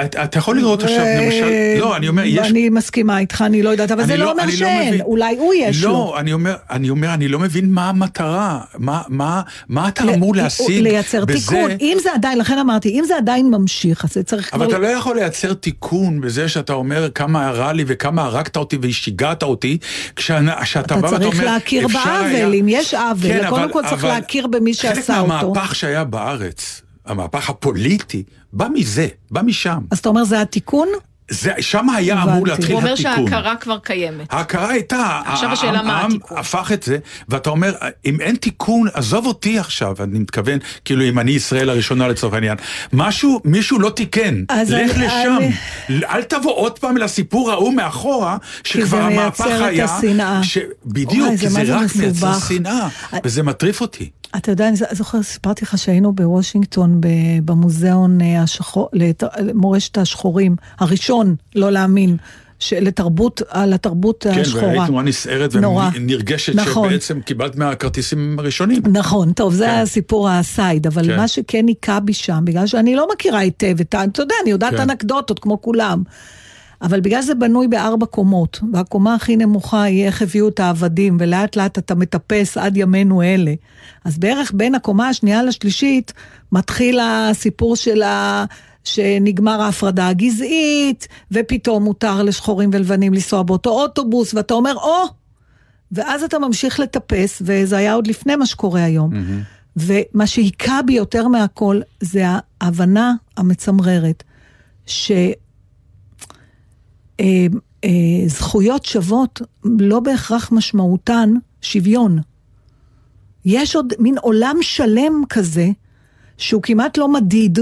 Speaker 1: אתה אתה יכול לראות עכשיו, למשל, לא, אני אומר, יש...
Speaker 2: אני מסכימה איתך, אני לא יודעת, אבל זה
Speaker 1: אני
Speaker 2: לא אומר
Speaker 1: אני
Speaker 2: שאין,
Speaker 1: מבין.
Speaker 2: אולי הוא יש לו.
Speaker 1: לא, אני אומר, אני אומר, אני לא מבין מה המטרה, מה, מה, מה אתה אמור להשיג
Speaker 2: לייצר
Speaker 1: בזה,
Speaker 2: תיקון, אם זה עדיין, לכן אמרתי, אם זה עדיין ממשיך, אז זה צריך
Speaker 1: אבל
Speaker 2: כבר...
Speaker 1: אתה לא יכול לייצר תיקון בזה שאתה אומר כמה רע לי וכמה הרגת אותי ושיגעת אותי, כשאתה
Speaker 2: אתה
Speaker 1: בא ואתה אומר,
Speaker 2: צריך להכיר בעוול, אם יש עוול,
Speaker 1: כן,
Speaker 2: קודם
Speaker 1: אבל-
Speaker 2: כל צריך
Speaker 1: אבל
Speaker 2: להכיר במי שעשה
Speaker 1: חלק
Speaker 2: אותו.
Speaker 1: מהמהפך שהיה בארץ, המהפך הפוליטי, בא מזה, בא משם.
Speaker 2: אז אתה אומר זה התיקון?
Speaker 1: זה, שם היה אמור. להתחיל
Speaker 3: הוא אומר
Speaker 1: התיקון.
Speaker 3: שההכרה כבר קיימת.
Speaker 1: ההכרה הייתה,
Speaker 3: עכשיו
Speaker 1: העם-
Speaker 3: השאלה מה
Speaker 1: העם
Speaker 3: התיקון.
Speaker 1: הפך את זה, ואתה אומר, אם אין תיקון, עזוב אותי עכשיו, אני מתכוון, כאילו אם אני ישראל הראשונה לצורך העניין. משהו, מישהו לא תיקן, לך
Speaker 2: אני-
Speaker 1: לשם.
Speaker 2: אני-
Speaker 1: אל תבוא עוד פעם לסיפור ההוא מאחורה, שכבר
Speaker 2: זה
Speaker 1: המהפך
Speaker 2: מייצר את
Speaker 1: היה,
Speaker 2: השנאה.
Speaker 1: ש- בדיוק,
Speaker 2: אוי,
Speaker 1: כי
Speaker 2: זה
Speaker 1: זה
Speaker 2: זה
Speaker 1: רק מייצר. שנאה, וזה מטריף אותי.
Speaker 2: אתה יודע, אני זוכר, סיפרתי לך שהיינו בוושינגטון במוזיאון אה, השחור, למורשת השחורים, הראשון, לא להאמין, לתרבות, על התרבות
Speaker 1: כן,
Speaker 2: השחורה.
Speaker 1: והיית נורא נסערת. ונרגשת
Speaker 2: נכון.
Speaker 1: שבעצם קיבלת מהכרטיסים הראשונים.
Speaker 2: נכון, טוב, זה
Speaker 1: כן.
Speaker 2: הסיפור הסייד, אבל
Speaker 1: כן.
Speaker 2: מה שכן היכה בי שם, בגלל שאני לא מכירה היטב את ה... אתה יודע, אני יודעת
Speaker 1: כן.
Speaker 2: אנקדוטות כמו כולם. אבל בגלל שזה בנוי בארבע קומות, והקומה הכי נמוכה היא איך הביאו את העבדים, ולאט לאט אתה מטפס עד ימינו אלה. אז בערך בין הקומה השנייה לשלישית, מתחיל הסיפור של ה... שנגמר ההפרדה הגזעית, ופתאום מותר לשחורים ולבנים לנסוע באותו אוטובוס, ואתה אומר, או! ואז אתה ממשיך לטפס, וזה היה עוד לפני מה שקורה היום. ומה שהיכה בי יותר מהכל, זה ההבנה המצמררת, אה, זכויות שוות לא בהכרח משמעותן שוויון. יש עוד מין עולם שלם כזה, שהוא כמעט לא מדיד,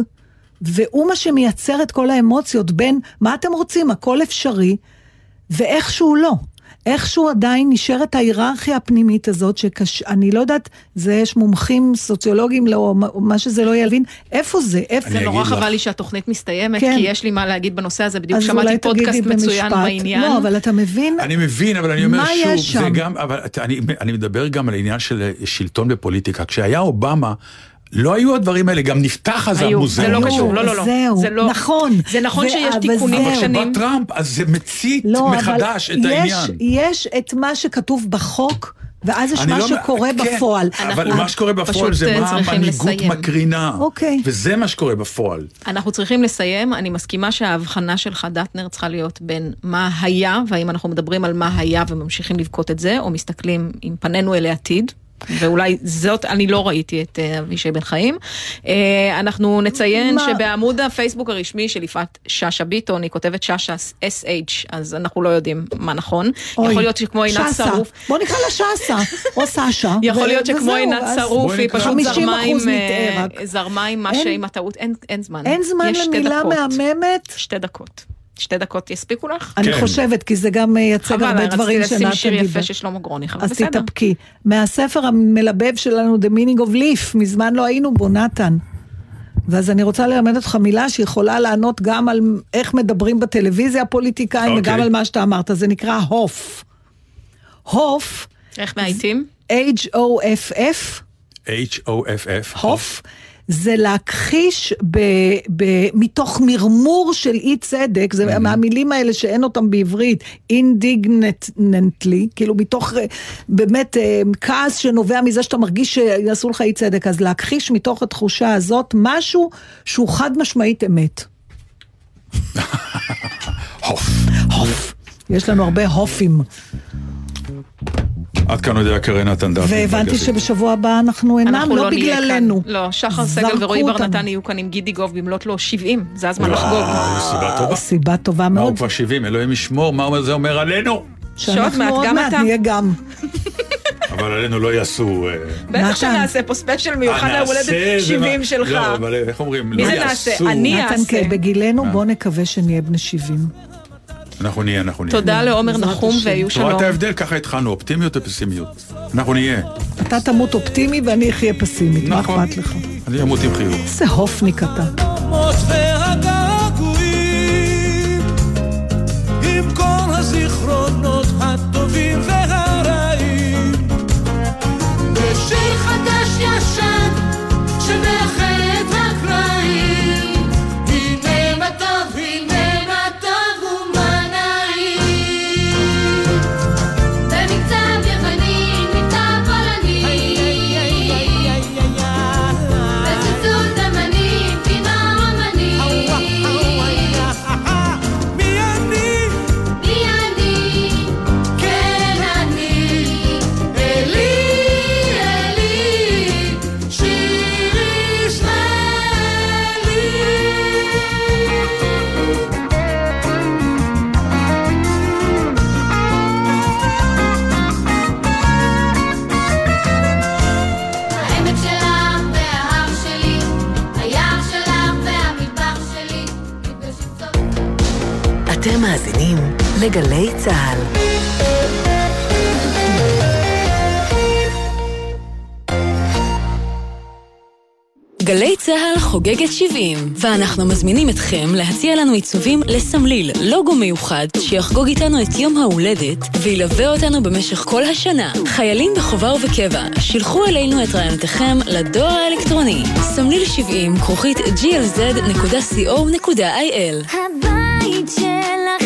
Speaker 2: והוא מה שמייצר את כל האמוציות בין מה אתם רוצים, הכל אפשרי, ואיכשהו לא. איכשהו עדיין נשארת ההיררכיה הפנימית הזאת, שאני לא יודעת, זה יש מומחים סוציולוגיים, לא, מה שזה לא יבין, איפה זה? איפה
Speaker 3: זה נורא
Speaker 1: לך.
Speaker 3: חבל לי שהתוכנית מסתיימת,
Speaker 2: כן.
Speaker 3: כי יש לי מה להגיד בנושא הזה, בדיוק שמעתי פודקאסט מצוין. בעניין.
Speaker 2: לא, אבל אתה מבין?
Speaker 1: אני מבין, אבל אני אומר שוב, זה? גם, אבל אני, אני מדבר גם על העניין של שלטון ופוליטיקה. כשהיה אובמה, לא היו הדברים האלה, גם נפתח אז
Speaker 3: היו,
Speaker 1: המוזיאון.
Speaker 3: זה לא קשור, לא, לא, לא.
Speaker 2: זהו,
Speaker 3: זה לא-
Speaker 2: נכון.
Speaker 3: זה נכון
Speaker 2: ו-
Speaker 3: שיש
Speaker 2: אבל
Speaker 3: תיקונים
Speaker 2: זהו.
Speaker 1: אבל. כשבא טראמפ, אז זה מצית
Speaker 2: לא,
Speaker 1: מחדש את
Speaker 2: יש,
Speaker 1: העניין.
Speaker 2: יש את מה שכתוב בחוק, ואז יש מה
Speaker 1: לא-
Speaker 2: שקורה
Speaker 1: כן,
Speaker 2: בפועל.
Speaker 1: אבל מה שקורה בפועל זה
Speaker 3: אה,
Speaker 1: מה המנהיגות. מקרינה.
Speaker 2: אוקיי.
Speaker 1: וזה מה שקורה בפועל.
Speaker 3: אנחנו צריכים לסיים, אני מסכימה שההבחנה שלך, דטנר, צריכה להיות בין מה היה, והאם אנחנו מדברים על מה היה וממשיכים לבכות את זה, או מסתכלים עם פנינו אל העתיד. ואולי זאת, אני לא ראיתי את אה, אבישי בן חיים. אה, אנחנו נציין
Speaker 2: מה?
Speaker 3: שבעמוד הפייסבוק הרשמי של יפעת שאשא ביטון, היא כותבת שאשא SH, אז אנחנו לא יודעים מה נכון.
Speaker 2: אוי,
Speaker 3: יכול להיות שכמו עינת. שרוף,
Speaker 2: בוא נקרא לה שסה, או סשה.
Speaker 3: יכול להיות שכמו עינת שרוף, היא. פשוט
Speaker 2: 50%
Speaker 3: זרמה עם, אה. זרמה עם מה שעם הטעות, אין- אין זמן.
Speaker 2: אין זמן למילה. מהממת?
Speaker 3: שתי דקות. שתי דקות יספיקו לך?
Speaker 2: אני
Speaker 1: כן.
Speaker 2: חושבת, כי זה גם מייצג
Speaker 3: חבל,
Speaker 2: הרבה דברים
Speaker 3: רציתי
Speaker 2: שנעת
Speaker 3: לשים שיר. יפה של שלמה גרוניך, אבל
Speaker 2: אז
Speaker 3: בסדר.
Speaker 2: תתאפקי. מהספר המלבב שלנו, The Meaning of Leaf, מזמן לא היינו בו, נתן. ואז אני רוצה ללמד אותך מילה שיכולה לענות גם על איך מדברים בטלוויזיה הפוליטיקאים,
Speaker 1: אוקיי.
Speaker 2: וגם על מה שאתה אמרת, זה נקרא הוף. הוף,
Speaker 3: איך מאייתים?
Speaker 2: H-O-F-F,
Speaker 1: H-O-F-F.
Speaker 2: הוף, זה להכחיש ב, ב, מתוך מרמור של אי צדק, זה מהמילים האלה שאין אותם בעברית, אינדיגנטלי, כאילו מתוך אה, באמת אה, כעס שנובע מזה שאתה מרגיש שיעשו לך אי צדק, אז להכחיש מתוך התחושה הזאת משהו שהוא חד משמעית אמת.
Speaker 1: הוף.
Speaker 2: הוף. יש לנו הרבה הופים.
Speaker 1: עד כאן יודע קרן נתן דעת.
Speaker 2: והבנתי שבשבוע הבא אנחנו אינם,
Speaker 3: אנחנו
Speaker 2: לא
Speaker 3: נהיה
Speaker 2: בגללנו.
Speaker 3: כאן. לא, שחר סגל ורועי בר. נתן יהיו כאן עם גידי גוב במלאת לו 70, זה הזמן לחגוג.
Speaker 1: סיבה טובה.
Speaker 2: סיבה טובה
Speaker 1: מה הוא
Speaker 2: מאוד,
Speaker 1: כבר 70, אלוהים ישמור, מה זה אומר עלינו?
Speaker 3: שעוד
Speaker 2: שאנחנו
Speaker 3: מעט
Speaker 2: עוד
Speaker 3: גם
Speaker 2: מעט
Speaker 3: אתה.
Speaker 2: נהיה גם.
Speaker 1: אבל עלינו לא יעשו... אה,
Speaker 3: בטח
Speaker 2: נתן.
Speaker 3: שנעשה פה ספיישל מיוחד
Speaker 1: אה,
Speaker 3: להולדת
Speaker 1: נעשה, זה
Speaker 3: 70
Speaker 1: מה-
Speaker 3: שלך.
Speaker 1: לא, אבל איך אומרים?
Speaker 3: מי
Speaker 1: לא
Speaker 3: זה. נעשה? אני
Speaker 2: נתן,
Speaker 3: אעשה.
Speaker 2: כן, בגילנו? בוא נקווה שנהיה בני 70.
Speaker 1: אנחנו נהיה, אנחנו נהיה.
Speaker 3: תודה לעומר נחום. והיו
Speaker 1: רואה
Speaker 3: שלום.
Speaker 1: את ההבדל? ככה התחלנו, אופטימיות ופסימיות. אנחנו נהיה.
Speaker 2: אתה תמות אופטימי ואני אחיה פסימית, מה
Speaker 1: נכון.
Speaker 2: אכפת לך?
Speaker 1: אני אמות עם חיוך.
Speaker 2: איזה הופניק אתה.
Speaker 9: לגלי צה"ל.
Speaker 10: גלי צה"ל חוגגת 70, ואנחנו מזמינים אתכם להציע לנו עיצובים לסמליל, לוגו מיוחד, שיחגוג איתנו את יום ההולדת, וילווה אותנו במשך כל השנה. חיילים בחובה ובקבע, שילחו אלינו את רעיונותיכם לדואר האלקטרוני. סמליל 70, כרוכית glz.co.il
Speaker 6: הבית של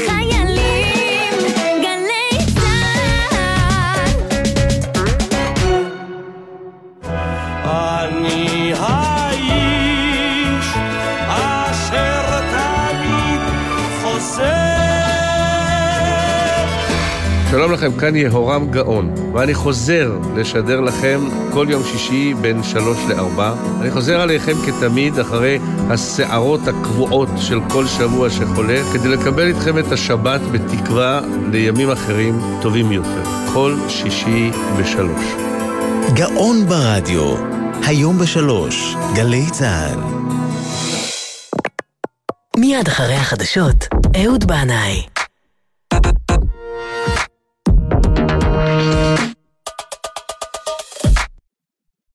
Speaker 11: לכם, כאן יהורם גאון, ואני חוזר לשדר לכם כל יום שישי בין שלוש לארבע. אני חוזר עליכם כתמיד אחרי הסערות הקבועות של כל שבוע שחולף, כדי לקבל איתכם את השבת בתקווה לימים אחרים טובים יותר. כל שישי בשלוש.
Speaker 12: גאון ברדיו, היום בשלוש, גלי צה"ל.
Speaker 9: מיד אחרי החדשות, אהוד בנאי.